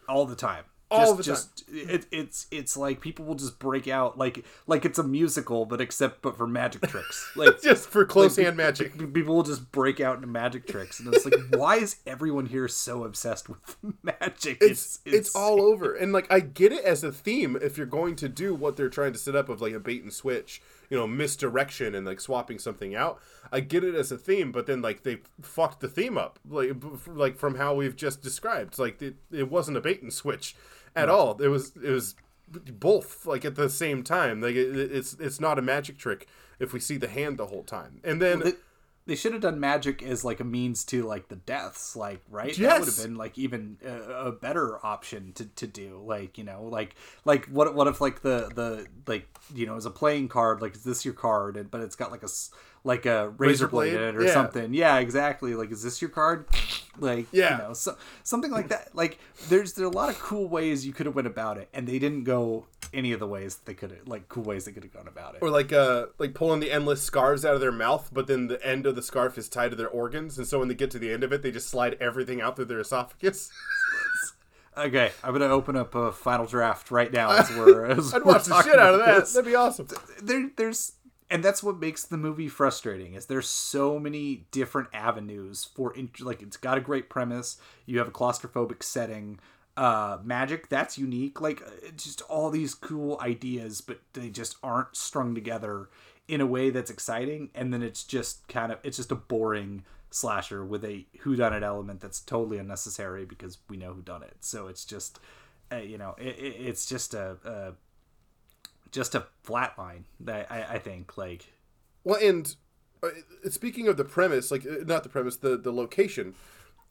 all the time. All just, the time. Just it, it's it's like people will just break out like like it's a musical, but except but for magic tricks. [laughs] Like Just for close like, hand magic. pe- People will just break out into magic tricks, and it's like, [laughs] why is everyone here so obsessed with [laughs] magic? It's, it's all over, and like I get it as a theme if you're going to do what they're trying to set up of like a bait and switch, you know, misdirection and like swapping something out. I get it as a theme, but then like they fucked the theme up, like like from how we've just described. Like it, it wasn't a bait and switch at all. It was it was both like at the same time. Like it, it's it's not a magic trick if we see the hand the whole time, and then. Well, they, should have done magic as like a means to like the deaths, like right. That would have been like even a, a better option to, to do. Like you know, like like what what if like the the like you know as a playing card, like is this your card? And, but it's got like a s- like a razor, Razor blade, blade? in it or Yeah. something. Yeah, exactly. Like is this your card? [sniffs] Like Yeah. you know, so, something like that. Like there's there are a lot of cool ways you could have went about it, and they didn't go any of the ways they could have like cool ways they could have gone about it. or like uh like pulling the endless scarves out of their mouth but then the end of the scarf is tied to their organs and so when they get to the end of it they just slide everything out through their esophagus [laughs] Okay, I'm gonna open up a final draft right now as [laughs] we're. As i'd we're watch the shit out of that this. that'd be awesome There, there's, and that's what makes the movie frustrating. Is there's so many different avenues for int- like it's got a great premise. You have a claustrophobic setting. Uh, magic that's unique. Like uh, just all these cool ideas, but they just aren't strung together in a way that's exciting. And then it's just kind of it's just a boring slasher with a who done it element that's totally unnecessary because we know who done it. So it's just, uh, you know, it, it, it's just a, a just a flat line that I, I think like well and uh, speaking of the premise like uh, not the premise the the location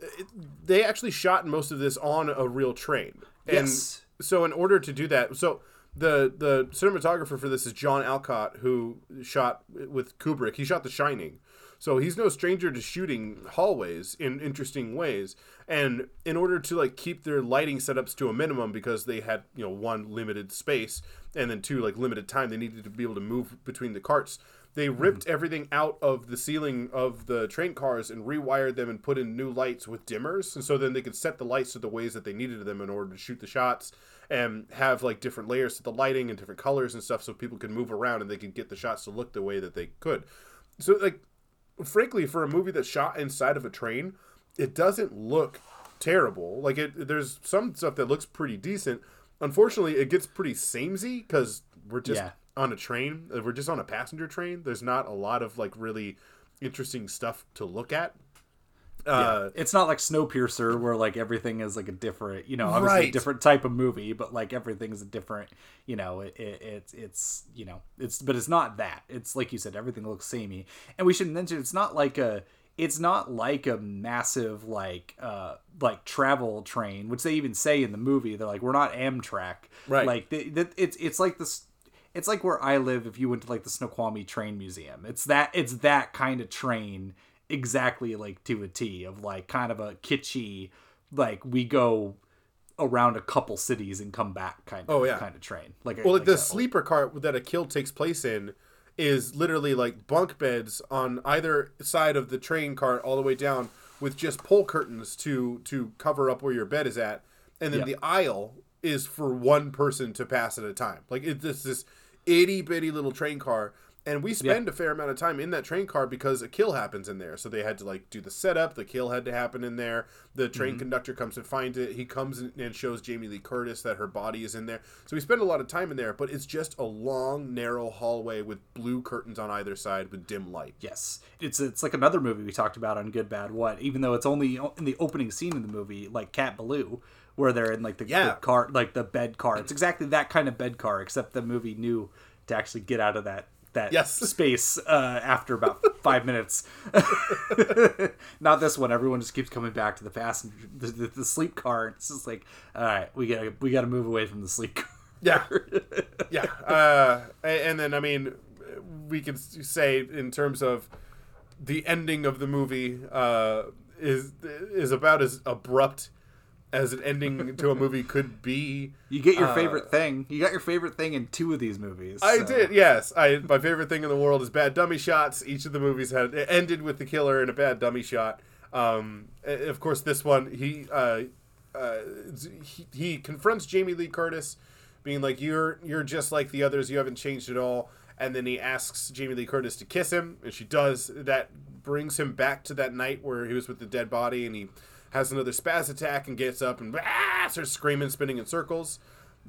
it, they actually shot most of this on a real train. And Yes. so in order to do that so the the cinematographer for this is John Alcott who shot with Kubrick. He shot The Shining So he's no stranger to shooting hallways in interesting ways. And in order to like keep their lighting setups to a minimum because they had, you know, one limited space and then two like limited time, they needed to be able to move between the carts. They mm-hmm. ripped everything out of the ceiling of the train cars and rewired them and put in new lights with dimmers. And so then they could set the lights to the ways that they needed them in order to shoot the shots and have like different layers to the lighting and different colors and stuff so people could move around and they could get the shots to look the way that they could. So like frankly for a movie that's shot inside of a train, it doesn't look terrible. Like it there's some stuff that looks pretty decent. Unfortunately, it gets pretty samey cuz we're just Yeah. on a train. uh, We're just on a passenger train. There's not a lot of like really interesting stuff to look at. Uh, it's not like Snowpiercer where like everything is like a different, you know, obviously a different type of movie, but like everything's a different, you know, it, it, it's it's you know, it's but it's not that. It's like you said, everything looks samey, and we should mention it's not like a it's not like a massive like uh like travel train, which they even say in the movie. They're like, we're not Amtrak, Right. Like they, that it's it's like this. It's like where I live. If you went to like the Snoqualmie Train Museum, it's that it's that kind of train exactly like to a T of like kind of a kitschy like we go around a couple cities and come back kind of Oh, yeah. kind of train like well, like the sleeper cart that a kill takes place in is literally like bunk beds on either side of the train cart all the way down with just pole curtains to to cover up where your bed is at, and then Yeah. the aisle is for one person to pass at a time. Like it's this this itty bitty little train car. And we spend a fair amount of time in that train car because a kill happens in there. So they had to like do the setup. The kill had to happen in there. The train Mhm. conductor comes and finds it. He comes and shows Jamie Lee Curtis that her body is in there. So we spend a lot of time in there, but it's just a long, narrow hallway with blue curtains on either side with dim light. Yes, it's it's like another movie we talked about on Good Bad What. Even though it's only in the opening scene of the movie, like Cat Ballou, where they're in like the, Yeah. the car, like the bed car. It's exactly that kind of bed car, except the movie knew to actually get out of that that Yes. [laughs] space uh, after about five minutes. [laughs] Not this one. Everyone just keeps coming back to the passenger, the, the, the sleep car. It's just like, all right, we gotta we gotta move away from the sleep car. Yeah, [laughs] yeah. Uh, and then I mean, we could s- say in terms of the ending of the movie uh, is is about as abrupt as an ending to a movie could be. [laughs] You get your Uh, favorite thing. You got your favorite thing in two of these movies. I so- did, yes. I my favorite thing in the world is bad dummy shots. Each of the movies had it ended with the killer in a bad dummy shot. Um, of course, this one he uh, uh, he, he confronts Jamie Lee Curtis, being like, "You're you're just like the others. You haven't changed at all." And then he asks Jamie Lee Curtis to kiss him, and she does. That brings him back to that night where he was with the dead body, and he has another spaz attack and gets up and ah, starts screaming, spinning in circles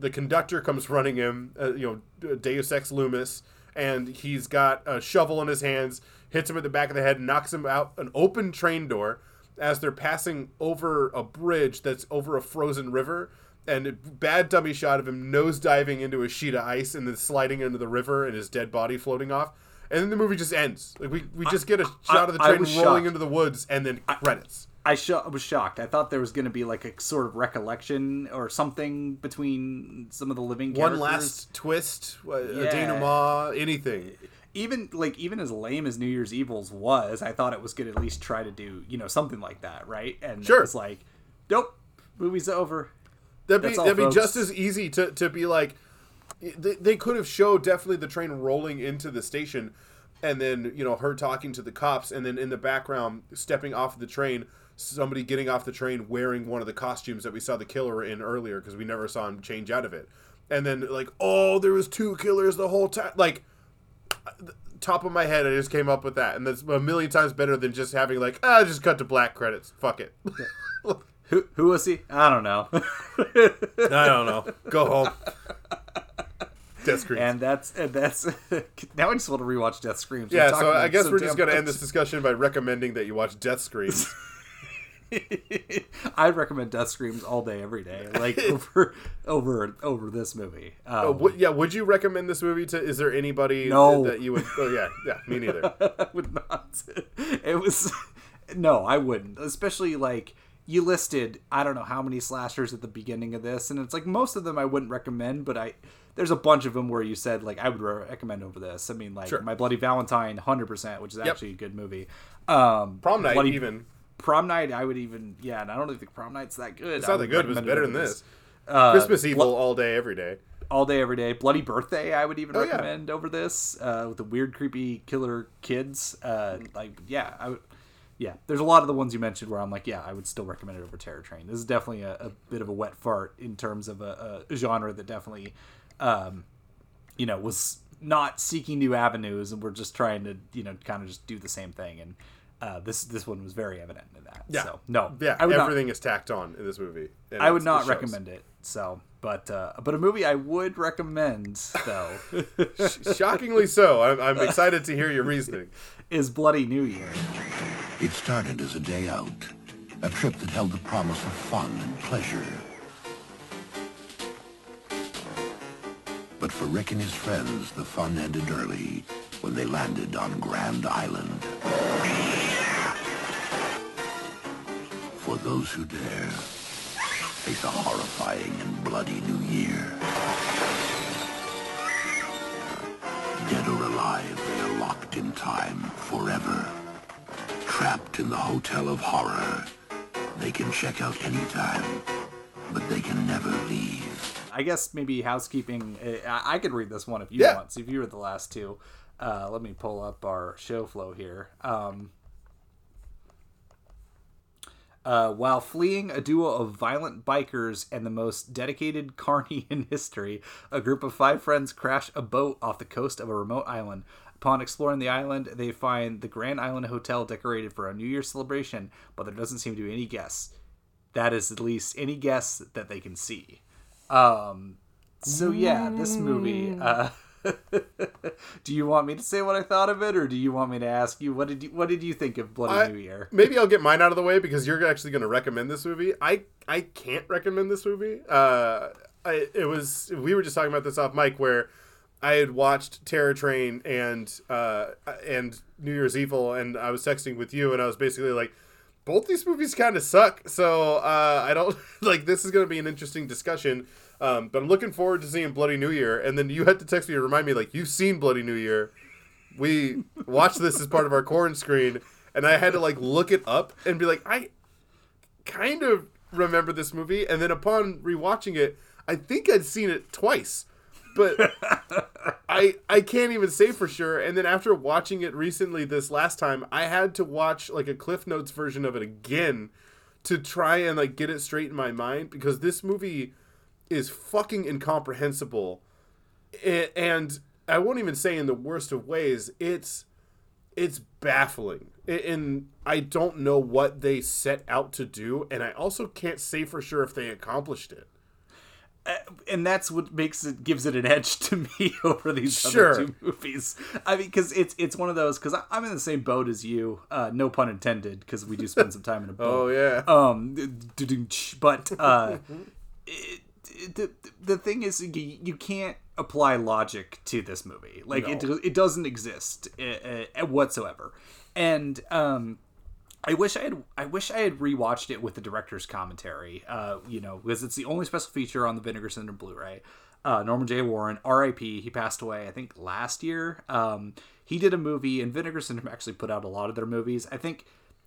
the conductor comes running him, uh, you know, Deus Ex Loomis, and he's got a shovel in his hands, hits him at the back of the head, knocks him out an open train door as they're passing over a bridge that's over a frozen river. And a bad dummy shot of him nose diving into a sheet of ice and then sliding into the river and his dead body floating off. And then the movie just ends. Like we, we just get a shot of the train rolling shocked. into the woods and then credits. I, I was shocked. I thought there was going to be like a sort of recollection or something between some of the living One last twist, uh, a Yeah. denouement, anything. Even like even as lame as New Year's Evils was, I thought it was going to at least try to do you know something like that, right? And Sure. it's like, nope, movie's over. That'd be all, that'd be just as easy to, to be like they, they could have showed definitely the train rolling into the station and then you know her talking to the cops and then in the background stepping off the train somebody getting off the train wearing one of the costumes that we saw the killer in earlier because we never saw him change out of it and then like oh there was two killers the whole time like top of my head i just came up with that and that's a million times better than just having like ah just cut to black credits fuck it [laughs] Who who was he? I don't know. [laughs] I don't know. Go home. [laughs] Death Screams. And that's and that's now I just want to rewatch Death Screams. yeah, so I guess so we're just going to end this discussion by recommending that you watch Death Screams. [laughs] I'd recommend Death Screams all day, every day, like [laughs] over over over this movie. Um, Oh, yeah, would you recommend this movie to? Is there anybody No. that you would? Oh yeah, yeah, me neither. [laughs] I would not. It was no, I wouldn't. Especially like you listed I don't know how many slashers at the beginning of this, and it's like most of them I wouldn't recommend, but I there's a bunch of them where you said like I would recommend over this. I mean, like Sure. My Bloody Valentine, hundred percent, which is actually a good movie. Um, Prom Night, Bloody- even. Prom Night, I would even yeah, and I don't even think Prom Night's that good. It's not that good. It was better than this. Uh, Christmas Evil Blo- all day, every day. all day, every day. Bloody Birthday, I would even Oh, yeah. recommend over this uh, with the weird, creepy killer kids. Uh, like, yeah, I would. Yeah, there's a lot of the ones you mentioned where I'm like, yeah, I would still recommend it over Terror Train. This is definitely a, a bit of a wet fart in terms of a, a genre that definitely, um, you know, was not seeking new avenues and we're just trying to, you know, kind of just do the same thing. And uh, this this one was very evident in that. Yeah. So no, Yeah. I would not- everything is tacked on in this movie. and I would not it recommend it. So, but uh, but a movie I would recommend though [laughs] Shockingly so. I'm, I'm excited to hear your reasoning. [laughs] is Bloody New Year. It started as a day out, a trip that held the promise of fun and pleasure. But for Rick and his friends, the fun ended early when they landed on Grand Island. For those who dare, face a horrifying and bloody new year. Dead or alive, they are locked in time forever. Trapped in the Hotel of Horror. They can check out anytime, but they can never leave. I guess maybe housekeeping. uh, I, I could read this one if you Yeah. want. See if you were the last two. Uh, let me pull up our show flow here. Um, uh, while fleeing a duo of violent bikers and the most dedicated [laughs] carny in history, a group of five friends crash a boat off the coast of a remote island. Upon exploring the island, they find the Grand Island Hotel decorated for a New Year's celebration, but there doesn't seem to be any guests. That is at least any guests that they can see. Um, so yeah, this movie. Uh, [laughs] [laughs] do you want me to say what I thought of it, or do you want me to ask you what did you what did you think of Bloody I- New Year? Maybe I'll get mine out of the way because you're actually going to recommend this movie. I I can't recommend this movie. Uh, I it was we were just talking about this off mic where I had watched Terror Train and uh and New Year's Evil and I was texting with you and I was basically like both these movies kind of suck. So uh, I don't [laughs] like this is going to be an interesting discussion. Um, but I'm looking forward to seeing Bloody New Year. And then you had to text me to remind me like you've seen Bloody New Year. We watched this as part of our corn screen, and I had to like look it up and be like, I kind of remember this movie. And then upon rewatching it, I think I'd seen it twice, but [laughs] I I can't even say for sure. And then after watching it recently this last time, I had to watch like a Cliff Notes version of it again to try and like get it straight in my mind because this movie is fucking incomprehensible. A- And I won't even say in the worst of ways, it's it's baffling. A- And I don't know what they set out to do, and I also can't say for sure if they accomplished it. and that's what makes it gives it an edge [laughs] to me [laughs] over these Sure. other two movies. I mean, because it's it's one of those because I'm in the same boat as you. Uh, no pun intended, because we do spend some time in a [laughs] boat. Oh, yeah. Um, but uh, it, it- the the thing is, you, you can't apply logic to this movie. Like it No. it doesn't exist uh, uh, whatsoever. And um, I wish I had I wish I had rewatched it with the director's commentary. Uh, you know, because it's the only special feature on the Vinegar Syndrome Blu-ray. Uh, Norman J. Warren, R.I.P. He passed away, I think, last year. Um, he did a movie, and Vinegar Syndrome actually put out a lot of their movies. I think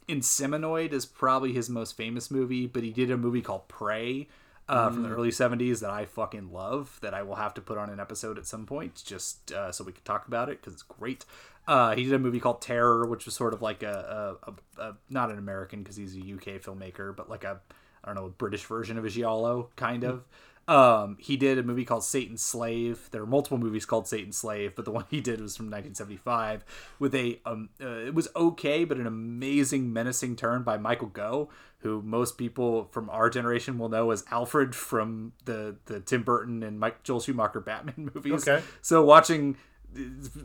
Inseminoid is probably his most famous movie, but he did a movie called Prey uh, from the Mm. early 70s that I fucking love that I will have to put on an episode at some point just uh, so we can talk about it because it's great. Uh, he did a movie called Terror, which was sort of like a, a, a, a not an American because he's a UK filmmaker, but like a I don't know a British version of a giallo kind of. Um, he did a movie called Satan's Slave. There are multiple movies called Satan's Slave, but the one [laughs] he did was from 1975 with a um, uh, it was okay, but an amazing menacing turn by Michael Gough, who most people from our generation will know as Alfred from the the Tim Burton and Mike Joel Schumacher Batman [laughs] movies. Okay. So watching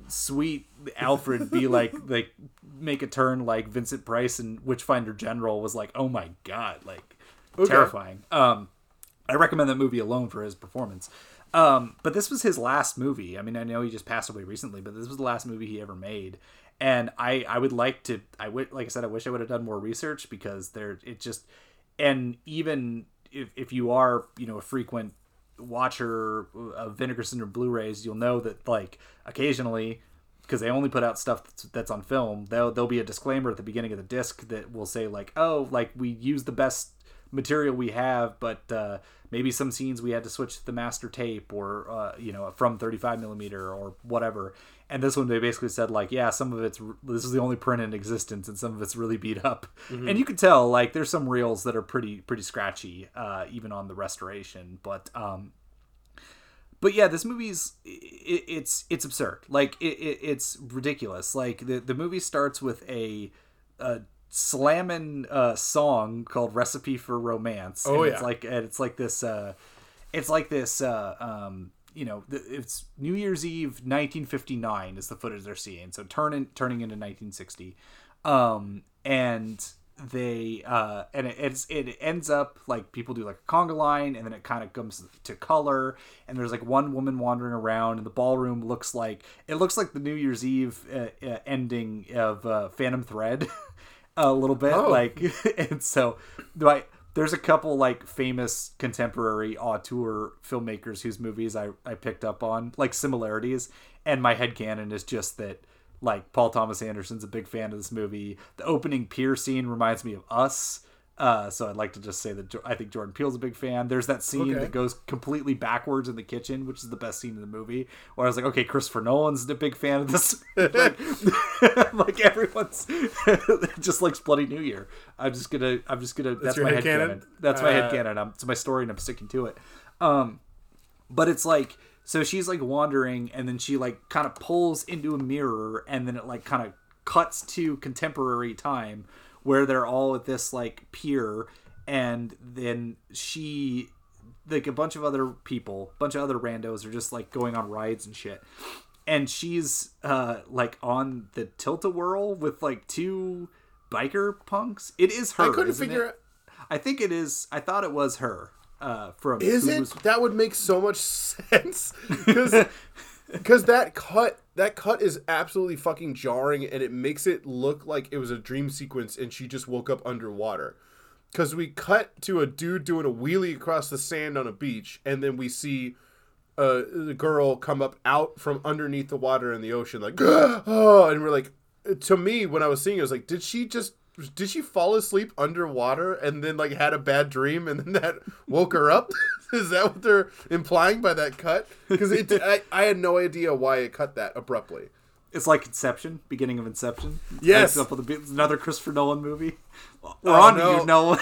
sweet Alfred be [laughs] like like make a turn like Vincent Price and Witchfinder General was like, oh my god, like Okay. terrifying. Um, I recommend that movie alone for his performance. Um, but this was his last movie. I mean, I know he just passed away recently, but this was the last movie he ever made. And I, I would like to, I would, like I said, I wish I would have done more research because there, it just, and even if, if you are you know a frequent watcher of Vinegar Syndrome Blu-rays, you'll know that like occasionally because they only put out stuff that's, on film, there'll, there'll be a disclaimer at the beginning of the disc that will say like, oh, like we use the best material we have, but uh, maybe some scenes we had to switch to the master tape or uh, you know from 35 millimeter or whatever. And this one they basically said like, yeah, some of it's this is the only print in existence, and some of it's really beat up. Mhm. And you can tell like there's some reels that are pretty pretty scratchy, uh, even on the restoration, but. Um, but yeah, this movie's it, it's it's absurd. Like it, it, it's ridiculous. Like the the movie starts with a, a slamming uh, song called "Recipe for Romance." Oh, and It's yeah. like and it's like this. Uh, it's like this. Uh, um, you know, it's New Year's Eve, 1959 is the footage they're seeing. So turning turning into 1960, um, and they uh and it, it's it ends up like people do like a conga line and then it kind of comes to color and there's like one woman wandering around and the ballroom looks like it looks like the new year's eve uh, uh, ending of uh, phantom thread [laughs] a little bit Oh. like [laughs] and so like there's a couple like famous contemporary auteur filmmakers whose movies I, I picked up on like similarities and my head headcanon is just that like Paul Thomas Anderson's a big fan of this movie. The opening pier scene reminds me of Us. Uh, so I'd like to just say that I think Jordan Peele's a big fan. There's that scene Okay. that goes completely backwards in the kitchen, which is the best scene in the movie. Where I was like, okay, Christopher Nolan's a big fan of this. [laughs] [laughs] like, [laughs] like everyone's just likes Bloody New Year. I'm just gonna, I'm just gonna. That's, your my headcanon? headcanon. That's my head headcanon. I'm, it's my story, and I'm sticking to it. Um, but it's like so she's like wandering and then she like kind of pulls into a mirror and then it like kind of cuts to contemporary time where they're all at this like pier and then she like a bunch of other people a bunch of other randos are just like going on rides and shit and she's uh like on the tilt-a-whirl with like two biker punks it is her I couldn't figure it? i think it is i thought it was her uh from Is it? That would make so much [laughs] sense because because that cut that cut is absolutely fucking jarring, and it makes it look like it was a dream sequence, and she just woke up underwater. Because we cut to a dude doing a wheelie across the sand on a beach, and then we see uh, girl come up out from underneath the water in the ocean, like, oh, and we're like, to me, when I was seeing it, I was like, did she just, did she fall asleep underwater and then like had a bad dream and then that woke her up? [laughs] Is that what they're implying by that cut? Because it, I, I had no idea why it cut that abruptly. It's like Inception, beginning of Inception. Yes. It's another Christopher Nolan movie. We're Oh, on no. you, Nolan.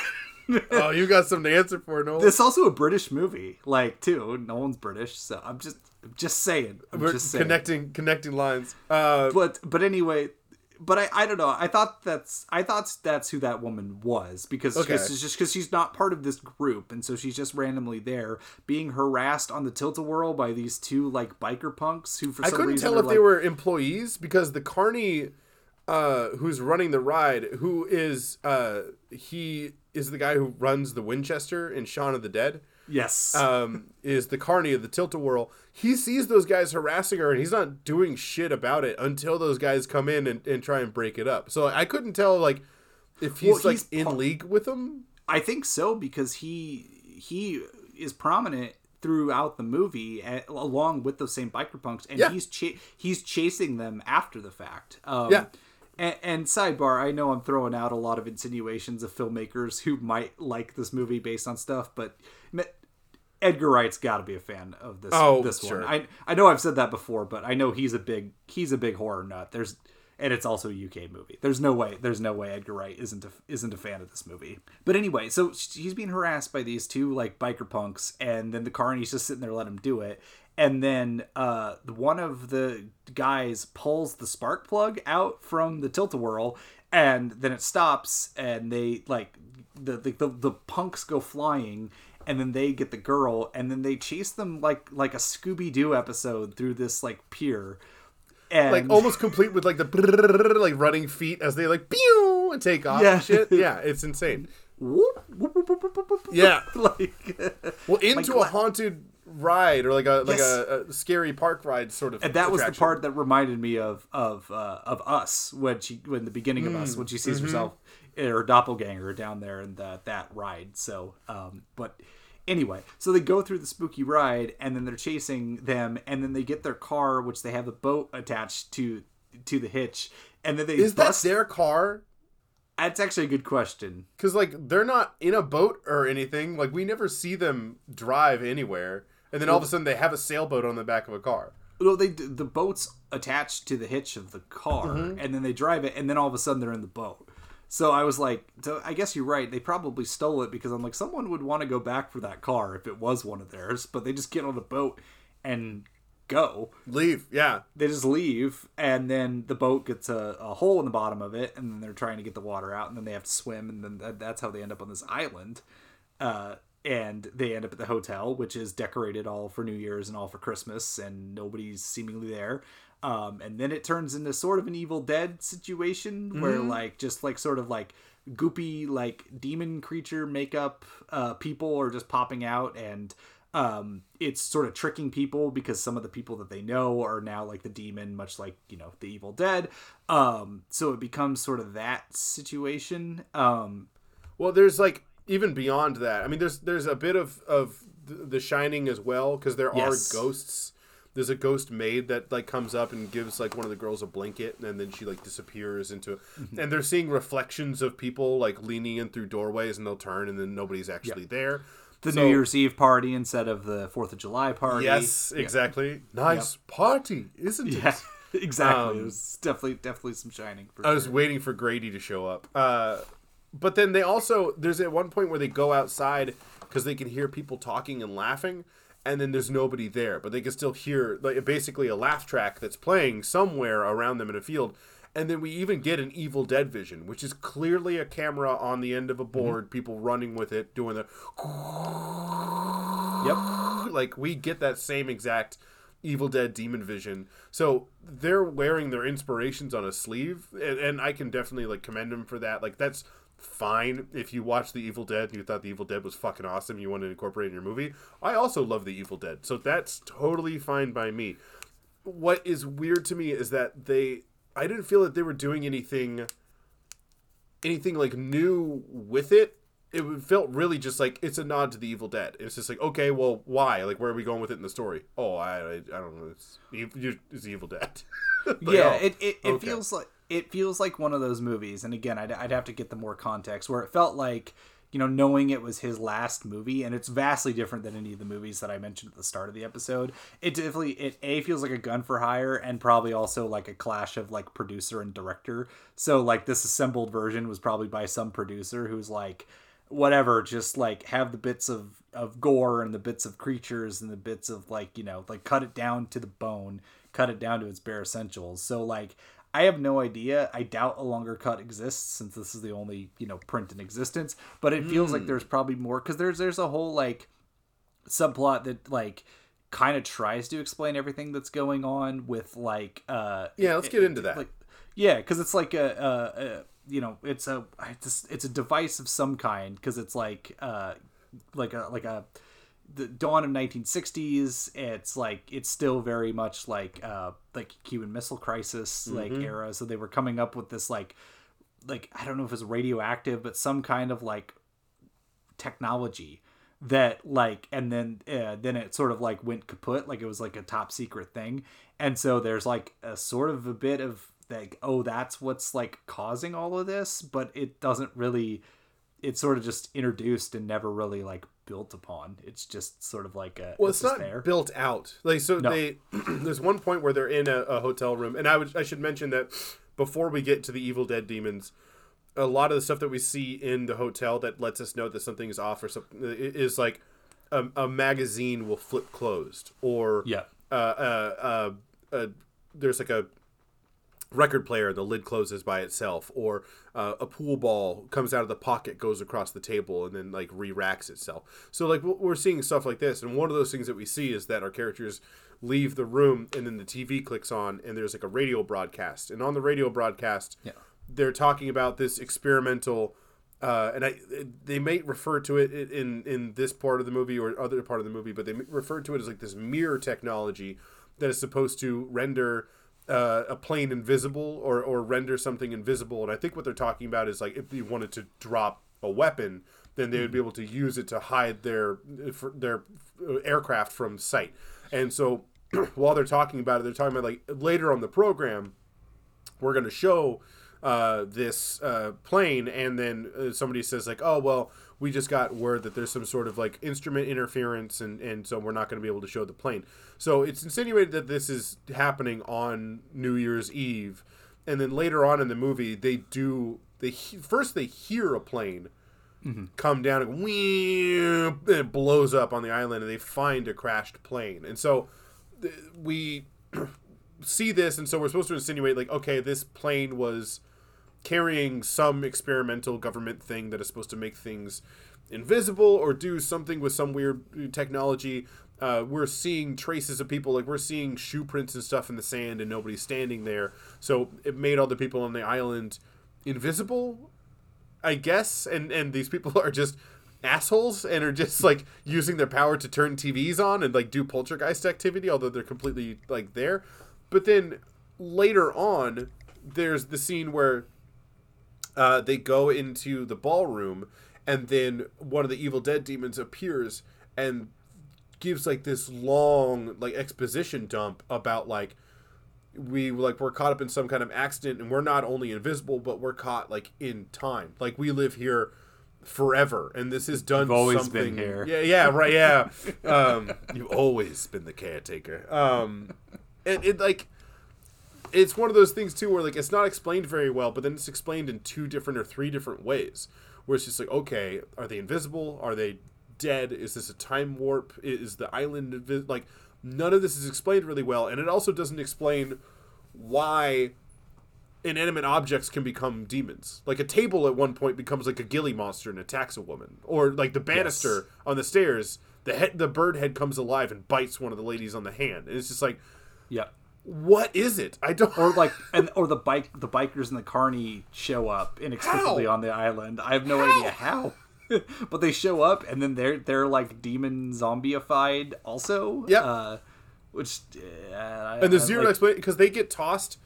[laughs] oh, you got something to answer for, Nolan. This is also a British movie, like too. Nolan's British, so I'm just I'm just saying. I'm We're just saying. connecting connecting lines. Uh, but but anyway, but I, I don't know. I thought that's I thought that's who that woman was because Okay. it's just because she's not part of this group, and so she's just randomly there being harassed on the tilt a whirl by these two like biker punks who for I some couldn't reason tell if they were employees because the carney uh, who's running the ride, who is uh, he is the guy who runs the Winchester in Shaun of the Dead. Yes. Um, is the carney of the tilt-a-whirl. He sees those guys harassing her and he's not doing shit about it until those guys come in and, and try and break it up. So I couldn't tell like if he's Well, like he's in league with them. I think so because he he is prominent throughout the movie a- along with those same biker punks, and Yeah. he's cha- he's chasing them after the fact. Um, Yeah. And, and sidebar, I know I'm throwing out a lot of insinuations of filmmakers who might like this movie based on stuff, but Edgar Wright's got to be a fan of this Oh, this sure. one. I I know I've said that before, but I know he's a big he's a big horror nut. There's and it's also a UK movie. There's no way there's no way Edgar Wright isn't a, isn't a fan of this movie. But anyway, so he's being harassed by these two like biker punks, and then the carney's just sitting there letting him do it. And then uh, one of the guys pulls the spark plug out from the tilt a whirl, and then it stops, and they like the, the the the punks go flying, and then they get the girl, and then they chase them like like a Scooby Doo episode through this like pier, and like almost complete with like the like running feet as they like pew and take off Yeah. and shit. Yeah, it's insane. Whoop, whoop, whoop. Yeah. like Well, into a haunted ride or like a like Yes. a, a scary park ride sort of. and that was the part that reminded me of of uh, of us when she when the beginning of us Mm, when she sees mhm. herself or doppelganger down there in the, that ride. So, um, but anyway, so they go through the spooky ride, and then they're chasing them, and then they get their car, which they have a boat attached to to the hitch, and then they Is bust. that their car? That's actually a good question. Because like they're not in a boat or anything. Like we never see them drive anywhere, and then all of a sudden they have a sailboat on the back of a car. No, they the boat's attached to the hitch of the car, Mhm. and then they drive it, and then all of a sudden they're in the boat. So I was like, so I guess you're right. They probably stole it because I'm like, someone would want to go back for that car if it was one of theirs, but they just get on the boat and go. Leave, yeah. They just leave, and then the boat gets a, a hole in the bottom of it, and then they're trying to get the water out, and then they have to swim, and then that, that's how they end up on this island. Uh, and they end up at the hotel, which is decorated all for New Year's and all for Christmas, and nobody's seemingly there. Um, and then it turns into sort of an Evil Dead situation where, Mhm. like, just like sort of like goopy, like demon creature makeup uh, people are just popping out, and um, it's sort of tricking people because some of the people that they know are now like the demon, much like you know the Evil Dead. Um, so it becomes sort of that situation. Um, Well, there's like even beyond that. I mean, there's there's a bit of of The Shining as well because there Yes. are ghosts. There's a ghost maid that like comes up and gives like one of the girls a blanket, and then she like disappears into. Mhm. And they're seeing reflections of people like leaning in through doorways, and they'll turn, and then nobody's actually there. the So- New Year's Eve party instead of the Fourth of July party. Yes, exactly. Nice party, isn't it? Yeah, [laughs] exactly. Um, it was definitely definitely some shining. For I was sure. waiting for Grady to show up. Uh, but then they also there's at one point where they go outside because they can hear people talking and laughing, and then there's nobody there, but they can still hear like basically a laugh track that's playing somewhere around them in a field. And then we even get an Evil Dead vision, which is clearly a camera on the end of a mm-hmm. board, people running with it, doing the Yep. Like we get that same exact Evil Dead demon vision. So they're wearing their inspirations on a sleeve, and, and I can definitely like commend them for that. Like that's fine if you watch the Evil Dead and you thought the Evil Dead was fucking awesome, you want to incorporate it in your movie. I also love the Evil Dead, so that's totally fine by me. What is weird to me is that they I didn't feel that they were doing anything anything like new with it. It felt really just like it's a nod to the Evil Dead. It's just like, okay, well, why? Like, where are we going with it in the story? Oh, I, I, I don't know. It's, it's Evil Dead. [laughs] Like, yeah, oh, it it, it okay. feels like it feels like one of those movies. And again, I'd, I'd have to get the more context where it felt like you know knowing it was his last movie, and it's vastly different than any of the movies that I mentioned at the start of the episode. It definitely it a feels like a gun for hire, and probably also like a clash of like producer and director. So like this assembled version was probably by some producer who's like whatever just like have the bits of of gore and the bits of creatures and the bits of like you know like cut it down to the bone cut it down to its bare essentials so like i have no idea i doubt a longer cut exists since this is the only you know print in existence but it feels like Mm. there's probably more because there's there's a whole like subplot that like kind of tries to explain everything that's going on with like uh Yeah, let's get into that. like yeah because it's like a, a, a you know it's a it's a, it's a device of some kind because it's like uh like a like a the dawn of 1960s it's like it's still very much like uh like cuban missile crisis like Mhm. era so they were coming up with this like like i don't know if it's radioactive but some kind of like technology that like and then uh, then it sort of like went kaput like it was like a top secret thing and so there's like a sort of a bit of like oh that's what's like causing all of this but it doesn't really it's sort of just introduced and never really like built upon it's just sort of like a Well, it's, not built out. Like so, No. they [clears throat] there's one point where they're in a, a hotel room, and I would I should mention that before we get to the Evil Dead demons, a lot of the stuff that we see in the hotel that lets us know that something is off or something is like a, a magazine will flip closed, or Yeah. uh, uh, uh, uh, there's like a record player the lid closes by itself or uh, a pool ball comes out of the pocket goes across the table and then like re-racks itself so like we're seeing stuff like this and one of those things that we see is that our characters leave the room and then the tv clicks on and there's like a radio broadcast and on the radio broadcast Yeah. they're talking about this experimental uh, and I they may refer to it in in this part of the movie or other part of the movie, but they refer to it as like this mirror technology that is supposed to render uh, a plane invisible or or render something invisible. And I think what they're talking about is like if you wanted to drop a weapon, then they would be able to use it to hide their their aircraft from sight. And so [clears throat] while they're talking about it, they're talking about like later on the program, we're going to show uh, this uh, plane, and then uh, somebody says like, "Oh well, we just got word that there's some sort of like instrument interference, and and so we're not going to be able to show the plane." So it's insinuated that this is happening on New Year's Eve, and then later on in the movie, they do they he- first they hear a plane mm-hmm. come down and, and it blows up on the island, and they find a crashed plane, and so th- we [clears throat] see this, and so we're supposed to insinuate like, okay, this plane was carrying some experimental government thing that is supposed to make things invisible or do something with some weird technology. Uh, we're seeing traces of people, like we're seeing shoe prints and stuff in the sand, and nobody's standing there. So it made all the people on the island invisible, I guess. And and these people [laughs] are just assholes and are just like using their power to turn TVs on and like do poltergeist activity, although they're completely like there. But then later on, there's the scene where uh, they go into the ballroom, and then one of the Evil Dead demons appears and gives like this long like exposition dump about like we like we're caught up in some kind of accident and we're not only invisible but we're caught like in time. Like we live here forever and this has done You've always something. been here. yeah yeah right yeah. [laughs] Um you've always been the caretaker. um and it like it's one of those things too where like it's not explained very well but then it's explained in two different or three different ways where it's just like okay are they invisible? Are they dead? Is this a time warp? Is the island invi- like none of this is explained really well and it also doesn't explain why inanimate objects can become demons. Like a table at one point becomes like a gilly monster and attacks a woman or like the banister on the stairs the head the bird head comes alive and bites one of the ladies on the hand and it's just like yeah what is it? I don't. Or like, [laughs] and or the bike, the bikers and the carney show up inexplicably How? on the island. I have no idea how, [laughs] but they show up and then they're they're like demon zombieified also. Yep. Uh, which uh, and there's zero like, explanation because they get tossed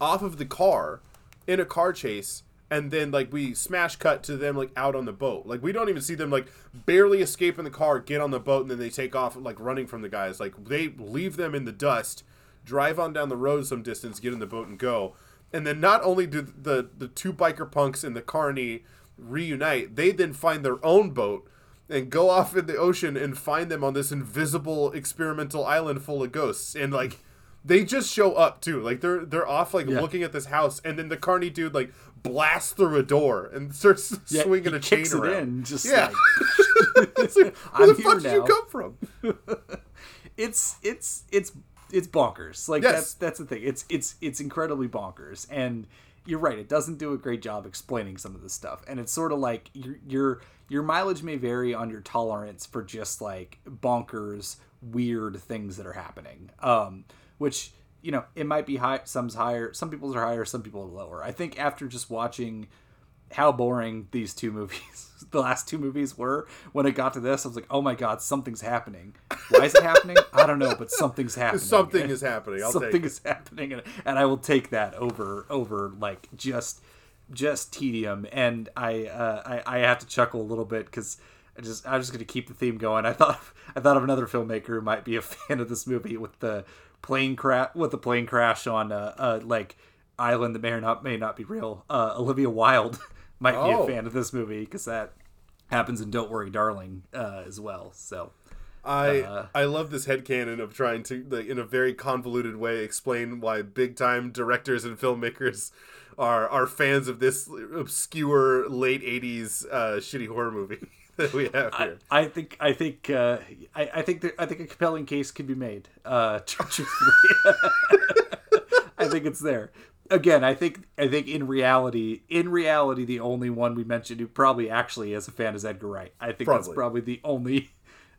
off of the car in a car chase and then like we smash cut to them like out on the boat like we don't even see them like barely escape in the car get on the boat and then they take off like running from the guys like they leave them in the dust drive on down the road some distance get in the boat and go. And then not only do the the two biker punks and the carney reunite they then find their own boat and go off in the ocean and find them on this invisible experimental island full of ghosts. And like they just show up too. Like they're they're off like Yeah. looking at this house and then the carney dude like blasts through a door and starts [laughs] Yeah, swinging a chain around. in, just yeah. like, [laughs] it's like [laughs] where I'm the fuck did you come from? It's it's it's it's bonkers. Like Yes. that's that's the thing. It's it's it's incredibly bonkers. And you're right. It doesn't do a great job explaining some of this stuff. And it's sort of like your your your mileage may vary on your tolerance for just like bonkers, weird things that are happening. Um, which you know it might be high. Some's higher. Some people's are higher. Some people are lower. I think after just watching how boring these two movies, [laughs] the last two movies were. When it got to this, I was like, "Oh my god, something's happening." Why is it happening? I don't know, but something's [laughs] happening. Something is happening. I'll something take it. is happening, and, and I will take that over over like just just tedium. And I uh, I, I have to chuckle a little bit because. I just I'm just gonna keep the theme going. I thought [laughs] I thought of another filmmaker who might be a fan of this movie with the plane crash with the plane crash on uh, uh like island that may or not may not be real. Uh, Olivia Wilde might be Oh. a fan of this movie because that happens in Don't Worry, Darling uh, as well. So I Uh, I love this headcanon of trying to like in a very convoluted way explain why big time directors and filmmakers are are fans of this obscure late eighties uh, shitty horror movie [laughs] that we have here. I think I think uh, I, I think there, I think a compelling case could be made. Uh, [laughs] [laughs] I think it's there. Again, I think I think in reality, in reality, the only one we mentioned who probably actually is a fan is Edgar Wright. I think that's Probably. probably the only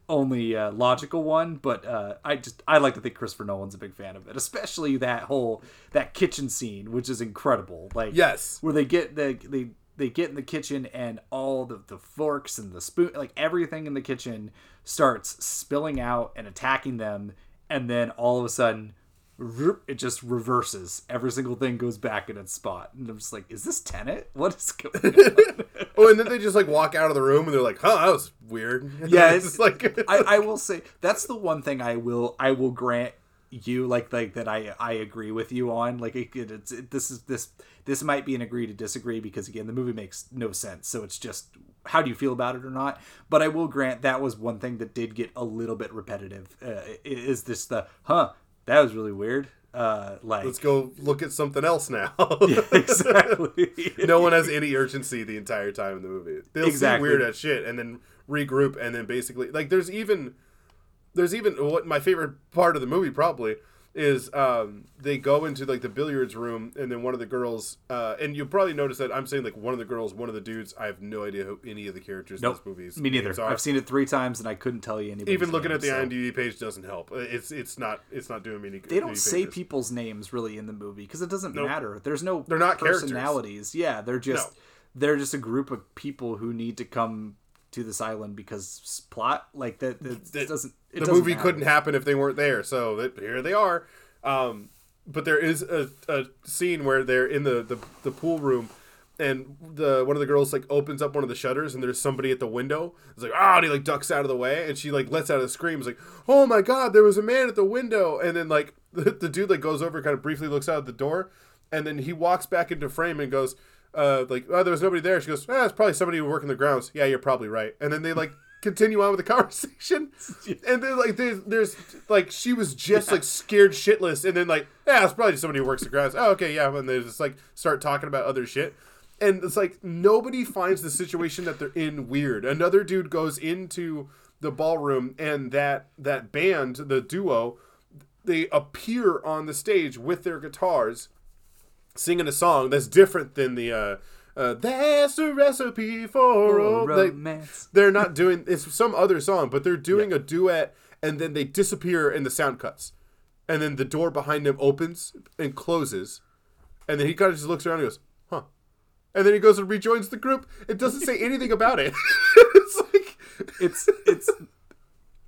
only uh, logical one. But uh, I just I like to think Christopher Nolan's a big fan of it, especially that whole that kitchen scene, which is incredible. Like Yes. where they get the they they get in the kitchen and all the, the forks and the spoon like everything in the kitchen starts spilling out and attacking them and then all of a sudden it just reverses. Every single thing goes back in its spot. And i'm just like is this tenet? [laughs] What is going on? [laughs] Oh, and then they just like walk out of the room and they're like, "Huh, that was weird." [laughs] yeah it's like I, I will say that's the one thing i will i will grant you like like that i i agree with you on. Like it, it, it's it, this is this this might be an agree to disagree because again the movie makes no sense. So it's just how do you feel about it or not? But i will grant that was one thing that did get a little bit repetitive. Uh, is this the huh that was really weird uh like let's go look at something else now. [laughs] exactly. [laughs] no one has any urgency the entire time in the movie. They'll Exactly. see weird as shit and then regroup and then basically like there's even there's even what my favorite part of the movie probably is um they go into like the billiards room and then one of the girls uh and you'll probably notice that I'm saying like one of the girls, one of the dudes, I have no idea who any of the characters in nope this movie's me neither i've seen it three times and i couldn't tell you anybody's even looking at the so- IMDb page doesn't help. It's it's not it's not doing me any good. they don't say people's names really in the movie because it doesn't Nope. matter. There's no They're not characters. personalities. Yeah, they're just they're just a group of people who need to come to this island because plot like that. that That- doesn't it the movie matter. couldn't happen if they weren't there. So here they are. Um, but there is a, a scene where they're in the, the, the pool room, and the one of the girls like opens up one of the shutters, and there's somebody at the window. It's like ah, and he like ducks out of the way, and she like lets out a scream. It's like oh my god, there was a man at the window, and then like [laughs] the, the dude like goes over, kind of briefly looks out at the door, and then he walks back into frame and goes. Uh, like oh, there was nobody there. She goes, ah, it's probably somebody working the grounds. Yeah, you're probably right. And then they like continue on with the [laughs] conversation, [laughs] and then like there's, there's like she was just like scared shitless, and then like yeah, it's probably just somebody who works the grounds. Oh, okay, yeah, and they just like start talking about other shit, and it's like nobody finds the situation that they're in weird. Another dude goes into the ballroom, and that that band, the duo, they appear on the stage with their guitars singing a song that's different than the uh, uh that's a recipe for, For ro-" They- romance. they're not doing it's some other song but they're doing a duet and then they disappear and the sound cuts. And then the door behind him opens and closes. And then he kind of just looks around and goes huh. And then he goes and rejoins the group it doesn't say anything about it. [laughs] It's like It's it's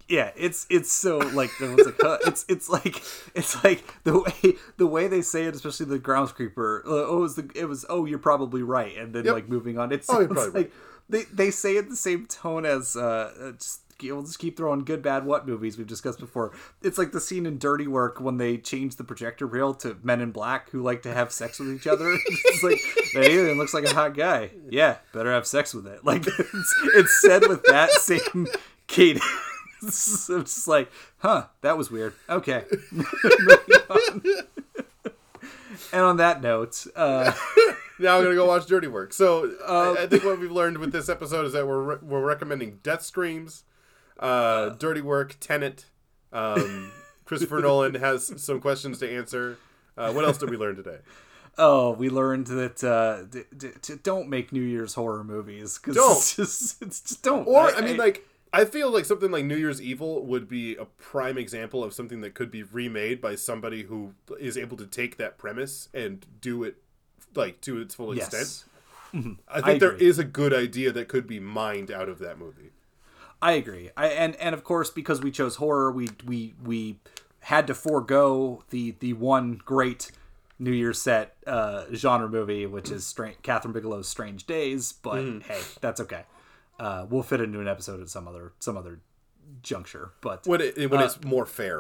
yeah. It's it's so like the one's like huh, it's it's like it's like the way the way they say it, especially the groundskeeper. Uh, oh, it was the it was oh you're probably right, and then Yep. like moving on. It's, Oh, like they they say it the same tone as uh uh, just. We'll just keep throwing good, bad, what movies we've discussed before. It's like the scene in Dirty Work when they change the projector reel to Men in Black who like to have sex with each other. [laughs] it's like that alien looks like a hot guy. Yeah, better have sex with it. Like [laughs] it's, it's said with that same cadence. [laughs] it's just like, huh, that was weird. Okay. On. [laughs] and on that note, uh, [laughs] now I'm gonna go watch Dirty Work. So I, I think what we've learned with this episode is that we're re- we're recommending Death Screams, uh, Dirty Work, Tenet. Um, Christopher Nolan has some questions to answer. Uh, what else did we learn today? oh, we learned that uh, d- d- d- don't make New Year's horror movies because Don't. it's just, it's just don't. Or I mean, like I feel like something like New Year's Evil would be a prime example of something that could be remade by somebody who is able to take that premise and do it like to its full Yes. extent. Mhm. I I think there agree. is a good idea that could be mined out of that movie. I agree. I and and of course because we chose horror, we we we had to forego the the one great New Year's set uh, genre movie, which is Stra- Kathryn Bigelow's Strange Days. But Mm. hey, that's okay. Uh, we'll fit into an episode at some other some other juncture. But When it when uh, it's more fair.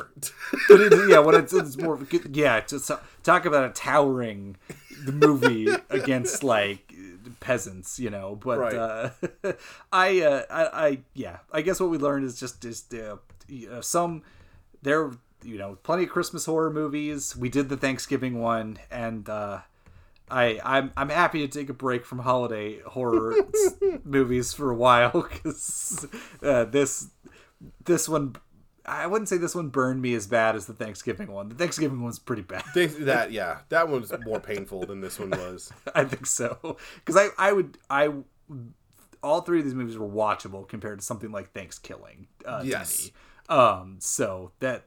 but it, [laughs] yeah, when it's, it's more yeah. Just talk about a towering movie [laughs] against like peasants, you know. But Right. uh, [laughs] I, uh, I, I, yeah. I guess what we learned is just just uh, you know, some there, you know, plenty of Christmas horror movies. We did the Thanksgiving one, and uh, I, I'm I'm happy to take a break from holiday horror [laughs] movies for a while because uh, this this one. I wouldn't say this one burned me as bad as the Thanksgiving one. The Thanksgiving one's pretty bad. That [laughs] yeah, that one's more painful than this one was. I think so because I I would I all three of these movies were watchable compared to something like Thanksgiving. Uh, Yes. Um. So that,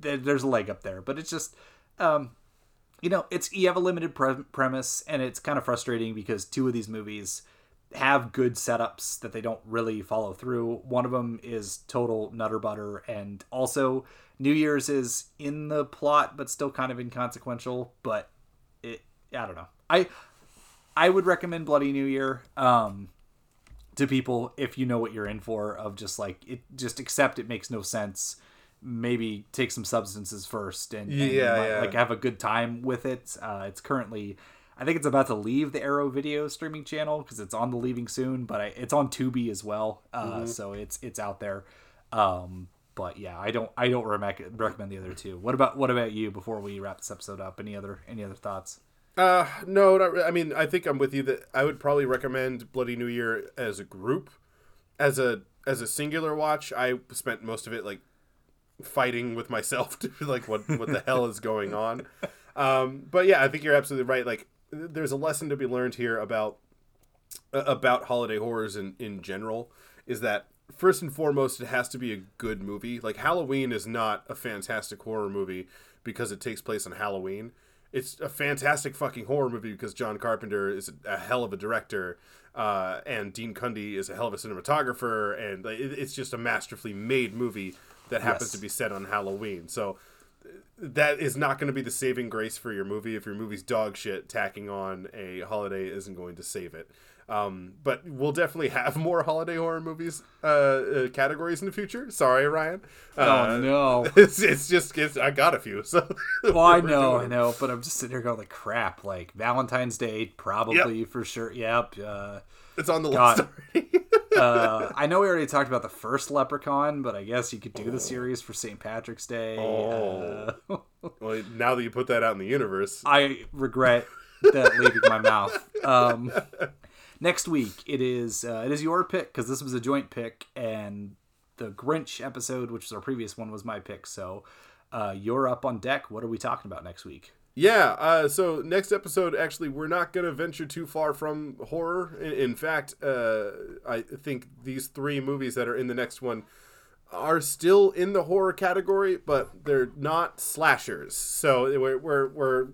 that there's a leg up there, but it's just um. You know, it's you have a limited pre- premise, and it's kind of frustrating because two of these movies have good setups that they don't really follow through. One of them is total nutter butter, and also New Year's is in the plot, but still kind of inconsequential. But it, I don't know. I I would recommend Bloody New Year um, to people if you know what you're in for. Of just like it, just accept it makes no sense. Maybe take some substances first and, and Yeah, yeah. like have a good time with it. Uh, it's currently, I think it's about to leave the Arrow Video streaming channel because it's on the leaving soon, but I, it's on Tubi as well, uh, Mhm. so it's it's out there. Um, but yeah, I don't I don't rec- recommend the other two. What about what about you? Before we wrap this episode up, any other any other thoughts? Uh, no, not I mean, I think I'm with you that I would probably recommend Bloody New Year as a group. As a as a singular watch, I spent most of it like fighting with myself [laughs] to be like what what the hell is going on. Um, but yeah, I think you're absolutely right. Like, there's a lesson to be learned here about about holiday horrors in in general. Is that first and foremost, it has to be a good movie. Like Halloween is not a fantastic horror movie because it takes place on Halloween. It's a fantastic fucking horror movie because John Carpenter is a hell of a director, uh, and Dean Cundey is a hell of a cinematographer, and it, it's just a masterfully made movie that happens Yes. to be set on Halloween. So that is not going to be the saving grace for your movie. If your movie's dog shit, tacking on a holiday isn't going to save it. Um, but we'll definitely have [laughs] more holiday horror movies uh, uh, categories in the future. Sorry, Ryan. Oh, Uh, no. [laughs] It's, it's just it's, I got a few. So [laughs] Well, I know, I know, but I'm just sitting here going like crap. Like Valentine's Day, probably for sure. Yep. Uh, it's on the God. list uh, I know we already talked about the first Leprechaun, but I guess you could do the series for St. Patrick's Day. Oh. Uh, [laughs] well, now that you put that out in the universe, I regret that leaving my mouth. Um, next week it is uh, it is your pick because this was a joint pick, and the Grinch episode, which was our previous one, was my pick. So uh, you're up on deck. What are we talking about next week? Yeah, uh, so next episode, actually, we're not going to venture too far from horror. In, in fact, uh, I think these three movies that are in the next one are still in the horror category, but they're not slashers. So we're we're we're,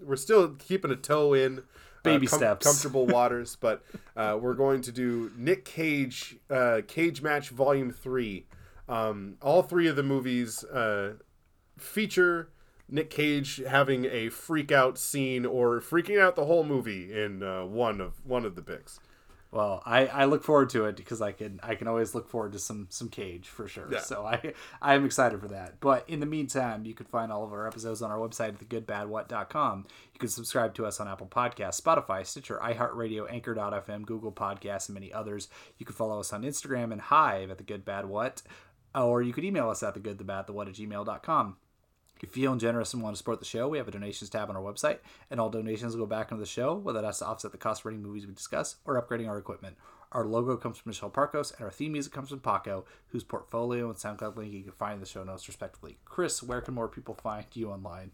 we're still keeping a toe in uh, Baby steps. comfortable [laughs] waters. But uh, we're going to do Nick Cage, uh, Cage Match Volume Three. Um, all three of the movies uh, feature Nick Cage having a freak out scene or freaking out the whole movie in uh, one of one of the picks. Well, I, I look forward to it because I can I can always look forward to some some Cage for sure. Yeah. So I I'm excited for that. But in the meantime, you can find all of our episodes on our website at thegoodbadwhat.com. You can subscribe to us on Apple Podcasts, Spotify, Stitcher, iHeartRadio, Anchor.fm, Google Podcasts, and many others. You can follow us on Instagram and Hive at the Good Bad What, or you could email us at the good the bad the what at gmail.com. If you're feeling generous and want to support the show, we have a donations tab on our website, and all donations go back into the show, whether that's to offset the cost of renting movies we discuss or upgrading our equipment. Our logo comes from Michelle Parkos, and our theme music comes from Paco, whose portfolio and SoundCloud link you can find in the show notes, respectively. Chris, where can more people find you online?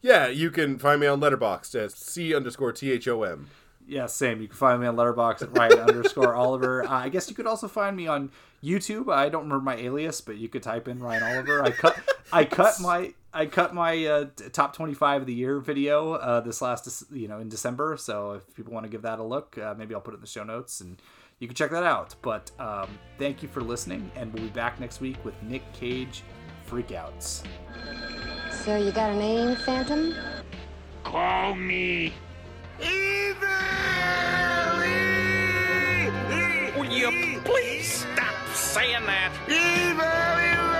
Yeah, you can find me on Letterboxd at c underscore t h o m. Yeah, same. You can find me on Letterboxd at Ryan underscore Oliver. Uh, I guess you could also find me on YouTube. I don't remember my alias, but you could type in Ryan Oliver. I cut I cut [laughs] my I cut my uh, top twenty five of the year video uh, this last you know in December. So if people want to give that a look, uh, maybe I'll put it in the show notes and you can check that out. But um, thank you for listening, and we'll be back next week with Nick Cage freakouts. So you got a name, Phantom? Call me Will you please stop saying that?